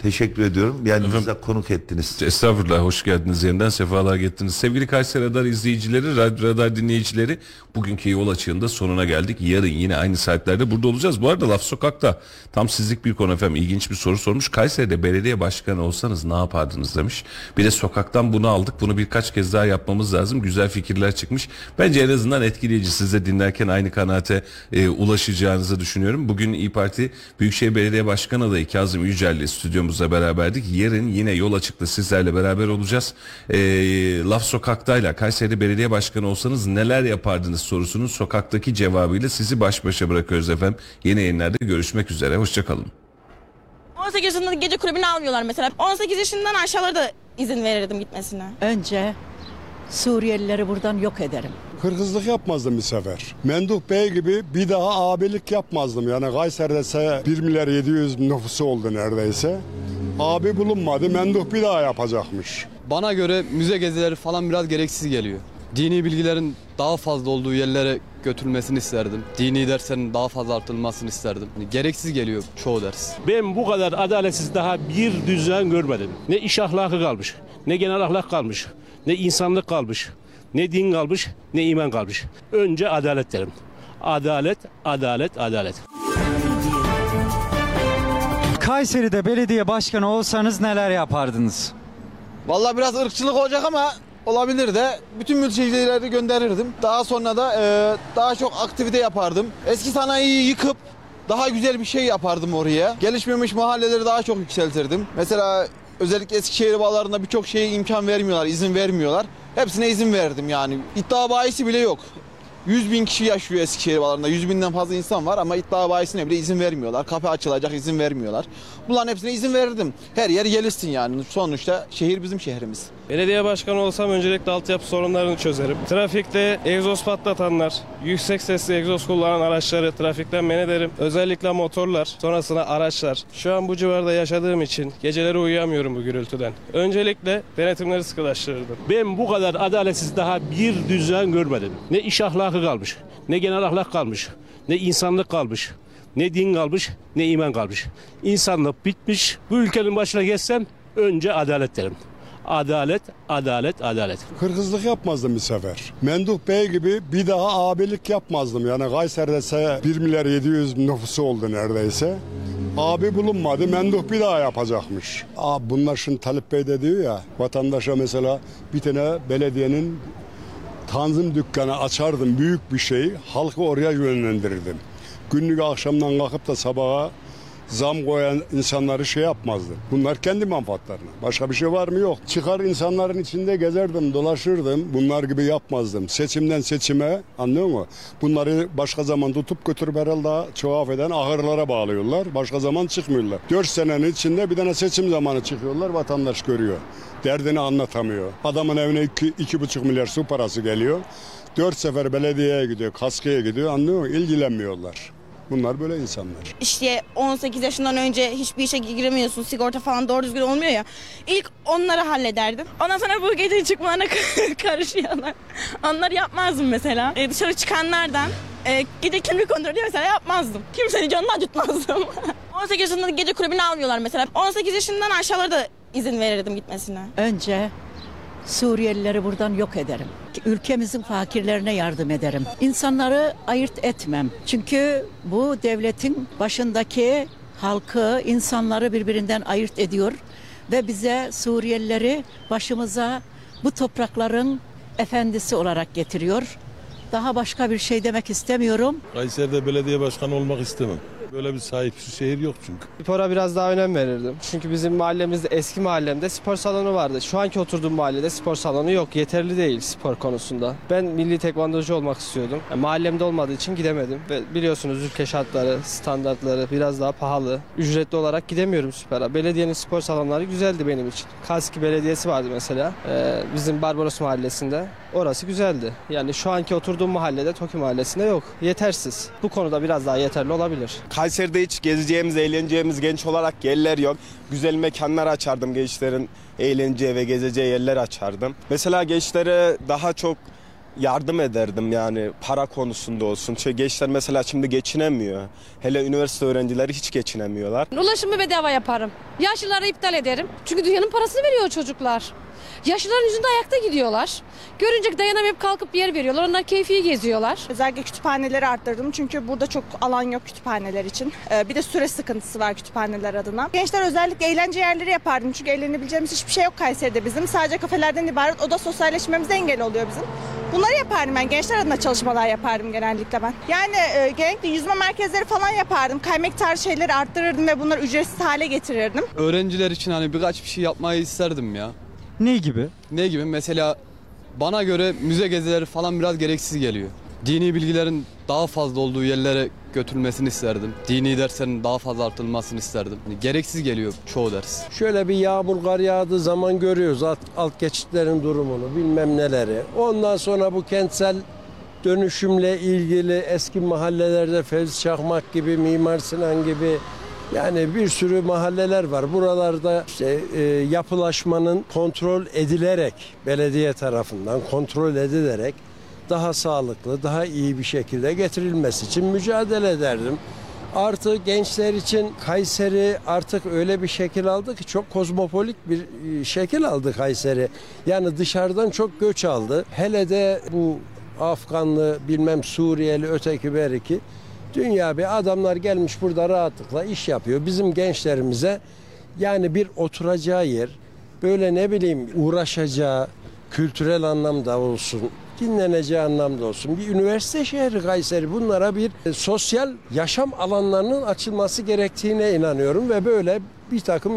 Teşekkür ediyorum. Yanınıza konuk ettiniz. Estağfurullah hoş geldiniz yeniden sefalar getirdiniz. Sevgili Kayseri Radar izleyicileri, Radar dinleyicileri bugünkü yol açığında sonuna geldik. Yarın yine aynı saatlerde burada olacağız. Bu arada Laf Sokak'ta tam sizlik bir konu efendim ilginç bir soru sormuş. Kayseri'de belediye başkanı olsanız ne yapardınız demiş. Bir de sokaktan bunu aldık. Bunu birkaç kez daha yapmamız lazım. Güzel fikirler çıkmış. Bence en azından etkileyici. Siz de dinlerken aynı kanaate e, ulaşacağınızı düşünüyorum. Bugün İyi Parti Büyükşehir Belediye Başkanı adayı Kazım Yücel ile stüdyomuzda beraberdik. Yarın yine yol açıkta sizlerle beraber olacağız. E, Laf Sokak'tayla Kayseri Belediye Başkanı olsanız neler yapardınız sorusunun sokaktaki cevabıyla sizi baş başa bırakıyoruz efendim. Yeni yayınlarda görüşmek üzere. Hoşçakalın. 18 yaşında gece kulübüne almıyorlar mesela. 18 yaşından aşağıları da izin verirdim gitmesine. Önce Suriyelileri buradan yok ederim. Hırkızlık yapmazdım bir sefer. Menduh Bey gibi bir daha abilik yapmazdım. Yani Kayseri'de ise 1 milyar 700 nüfusu oldu neredeyse. Abi bulunmadı. Menduh bir daha yapacakmış. Bana göre müze gezileri falan biraz gereksiz geliyor. Dini bilgilerin daha fazla olduğu yerlere götürülmesini isterdim. Dini derslerin daha fazla artırılmasını isterdim. Yani gereksiz geliyor çoğu ders. Ben bu kadar adaletsiz daha bir düzen görmedim. Ne iş ahlakı kalmış, ne genel ahlak kalmış, ne insanlık kalmış, ne din kalmış, ne iman kalmış. Önce adalet derim. Adalet, adalet, adalet. Kayseri'de belediye başkanı olsanız neler yapardınız? Vallahi biraz ırkçılık olacak ama olabilir de bütün mültecileri gönderirdim. Daha sonra da e, daha çok aktivite yapardım. Eski sanayiyi yıkıp daha güzel bir şey yapardım oraya. Gelişmemiş mahalleleri daha çok yükseltirdim. Mesela özellikle Eskişehir bağlarında birçok şeye imkan vermiyorlar, izin vermiyorlar. Hepsine izin verdim yani. İddia bayisi bile yok. 100 bin kişi yaşıyor Eskişehir bağlarında. 100 binden fazla insan var ama iddia bayisine bile izin vermiyorlar. Kafe açılacak izin vermiyorlar. Bunların hepsine izin verirdim. Her yer gelişsin yani. Sonuçta şehir bizim şehrimiz. Belediye başkanı olsam öncelikle altyapı sorunlarını çözerim. Trafikte egzoz patlatanlar, yüksek sesli egzoz kullanan araçları trafikten men ederim. Özellikle motorlar, sonrasında araçlar. Şu an bu civarda yaşadığım için geceleri uyuyamıyorum bu gürültüden. Öncelikle denetimleri sıkılaştırırdım. Ben bu kadar adaletsiz daha bir düzen görmedim. Ne iş ahlakı kalmış, ne genel ahlak kalmış, ne insanlık kalmış. Ne din kalmış, ne iman kalmış. İnsanlık bitmiş. Bu ülkenin başına geçsem önce adalet derim. Adalet, adalet, adalet. Hırkızlık yapmazdım bir sefer. Menduh Bey gibi bir daha abilik yapmazdım. Yani Kayseri'de ise 1 milyar 700 nüfusu oldu neredeyse. Abi bulunmadı. Menduh bir daha yapacakmış. Abi bunlar şimdi Talip Bey de diyor ya vatandaşa mesela bir tane belediyenin tanzim dükkanı açardım büyük bir şey. Halkı oraya yönlendirirdim. Günlük akşamdan kalkıp da sabaha zam koyan insanları şey yapmazdı. Bunlar kendi menfaatlerine. Başka bir şey var mı yok. Çıkar insanların içinde gezerdim, dolaşırdım. Bunlar gibi yapmazdım. Seçimden seçime anlıyor musun? Bunları başka zaman tutup götürüp herhalde çoğaf eden ahırlara bağlıyorlar. Başka zaman çıkmıyorlar. Dört senenin içinde bir tane seçim zamanı çıkıyorlar. Vatandaş görüyor. Derdini anlatamıyor. Adamın evine iki, iki buçuk milyar su parası geliyor. Dört sefer belediyeye gidiyor, kaskaya gidiyor. Anlıyor musun? İlgilenmiyorlar. Bunlar böyle insanlar. İşte 18 yaşından önce hiçbir işe giremiyorsun. Sigorta falan doğru düzgün olmuyor ya. İlk onları hallederdim. Ondan sonra bu gece çıkmalarına karışıyorlar. Onları yapmazdım mesela. E, dışarı çıkanlardan e, gece kimlik kontrolü mesela yapmazdım. Kimsenin canını acıtmazdım. 18 yaşında gece kulübüne almıyorlar mesela. 18 yaşından aşağıları da izin verirdim gitmesine. Önce Suriyelileri buradan yok ederim. Ülkemizin fakirlerine yardım ederim. İnsanları ayırt etmem. Çünkü bu devletin başındaki halkı, insanları birbirinden ayırt ediyor ve bize Suriyelileri başımıza bu toprakların efendisi olarak getiriyor. Daha başka bir şey demek istemiyorum. Kayseri'de belediye başkanı olmak istemem. Böyle bir sahipsiz şehir yok çünkü. Spora biraz daha önem verirdim. Çünkü bizim mahallemizde eski mahallemde spor salonu vardı. Şu anki oturduğum mahallede spor salonu yok. Yeterli değil spor konusunda. Ben milli tekvandocu olmak istiyordum. Yani mahallemde olmadığı için gidemedim. Ve biliyorsunuz ülke şartları, standartları biraz daha pahalı. Ücretli olarak gidemiyorum spora. Belediyenin spor salonları güzeldi benim için. Kaski Belediyesi vardı mesela. Ee, bizim Barbaros mahallesinde. Orası güzeldi. Yani şu anki oturduğum mahallede Toki mahallesinde yok. Yetersiz. Bu konuda biraz daha yeterli olabilir. Kayseri'de hiç gezeceğimiz, eğleneceğimiz genç olarak yerler yok. Güzel mekanlar açardım gençlerin eğleneceği ve gezeceği yerler açardım. Mesela gençlere daha çok yardım ederdim yani para konusunda olsun. Çünkü gençler mesela şimdi geçinemiyor. Hele üniversite öğrencileri hiç geçinemiyorlar. Ulaşımı bedava yaparım. Yaşlıları iptal ederim. Çünkü dünyanın parasını veriyor çocuklar. Yaşlıların yüzünde ayakta gidiyorlar. Görünce dayanamayıp kalkıp bir yer veriyorlar. Onlar keyfi geziyorlar. Özellikle kütüphaneleri arttırdım çünkü burada çok alan yok kütüphaneler için. Ee, bir de süre sıkıntısı var kütüphaneler adına. Gençler özellikle eğlence yerleri yapardım çünkü eğlenebileceğimiz hiçbir şey yok Kayseri'de bizim. Sadece kafelerden ibaret o da sosyalleşmemize engel oluyor bizim. Bunları yapardım ben. Gençler adına çalışmalar yapardım genellikle ben. Yani e, genellikle yüzme merkezleri falan yapardım. Kaymak tarzı şeyleri arttırırdım ve bunları ücretsiz hale getirirdim. Öğrenciler için hani birkaç bir şey yapmayı isterdim ya. Ne gibi? Ne gibi? Mesela bana göre müze gezileri falan biraz gereksiz geliyor. Dini bilgilerin daha fazla olduğu yerlere götürülmesini isterdim. Dini derslerin daha fazla artırılmasını isterdim. Yani gereksiz geliyor çoğu ders. Şöyle bir yağmur kar yağdığı zaman görüyoruz alt, alt geçitlerin durumunu bilmem neleri. Ondan sonra bu kentsel dönüşümle ilgili eski mahallelerde Fevzi Çakmak gibi, Mimar Sinan gibi yani bir sürü mahalleler var. Buralarda işte e, yapılaşmanın kontrol edilerek belediye tarafından kontrol edilerek daha sağlıklı, daha iyi bir şekilde getirilmesi için mücadele ederdim. Artı gençler için Kayseri artık öyle bir şekil aldı ki çok kozmopolit bir e, şekil aldı Kayseri. Yani dışarıdan çok göç aldı. Hele de bu Afganlı bilmem Suriyeli öteki beriki dünya bir adamlar gelmiş burada rahatlıkla iş yapıyor. Bizim gençlerimize yani bir oturacağı yer böyle ne bileyim uğraşacağı kültürel anlamda olsun dinleneceği anlamda olsun. Bir üniversite şehri Kayseri bunlara bir e, sosyal yaşam alanlarının açılması gerektiğine inanıyorum ve böyle bir takım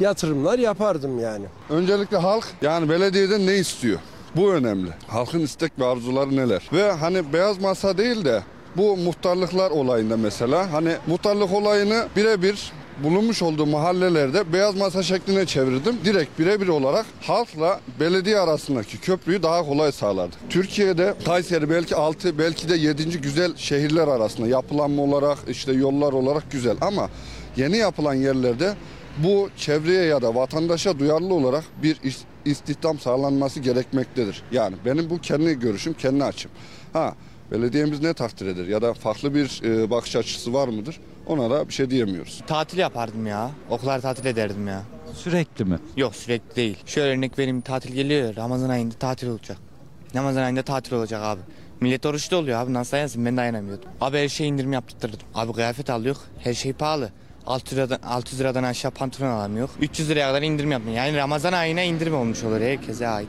yatırımlar yapardım yani. Öncelikle halk yani belediyeden ne istiyor? Bu önemli. Halkın istek ve arzuları neler? Ve hani beyaz masa değil de bu muhtarlıklar olayında mesela hani muhtarlık olayını birebir bulunmuş olduğu mahallelerde beyaz masa şekline çevirdim. Direkt birebir olarak halkla belediye arasındaki köprüyü daha kolay sağlardı. Türkiye'de Kayseri belki 6 belki de 7. güzel şehirler arasında yapılanma olarak işte yollar olarak güzel ama yeni yapılan yerlerde bu çevreye ya da vatandaşa duyarlı olarak bir is- istihdam sağlanması gerekmektedir. Yani benim bu kendi görüşüm, kendi açım. Ha belediyemiz ne takdir eder ya da farklı bir e, bakış açısı var mıdır? Ona da bir şey diyemiyoruz. Tatil yapardım ya. Okullar tatil ederdim ya. Sürekli mi? Yok sürekli değil. Şöyle örnek vereyim tatil geliyor Ramazan ayında tatil olacak. Ramazan ayında tatil olacak abi. Millet oruçlu oluyor abi nasıl dayansın ben dayanamıyordum. Abi her şey indirim yaptırdım. Abi kıyafet alıyor her şey pahalı. 600 liradan, 600 liradan aşağı pantolon alamıyor. 300 liraya kadar indirim yapmıyor. Yani Ramazan ayına indirim olmuş olur herkese ait.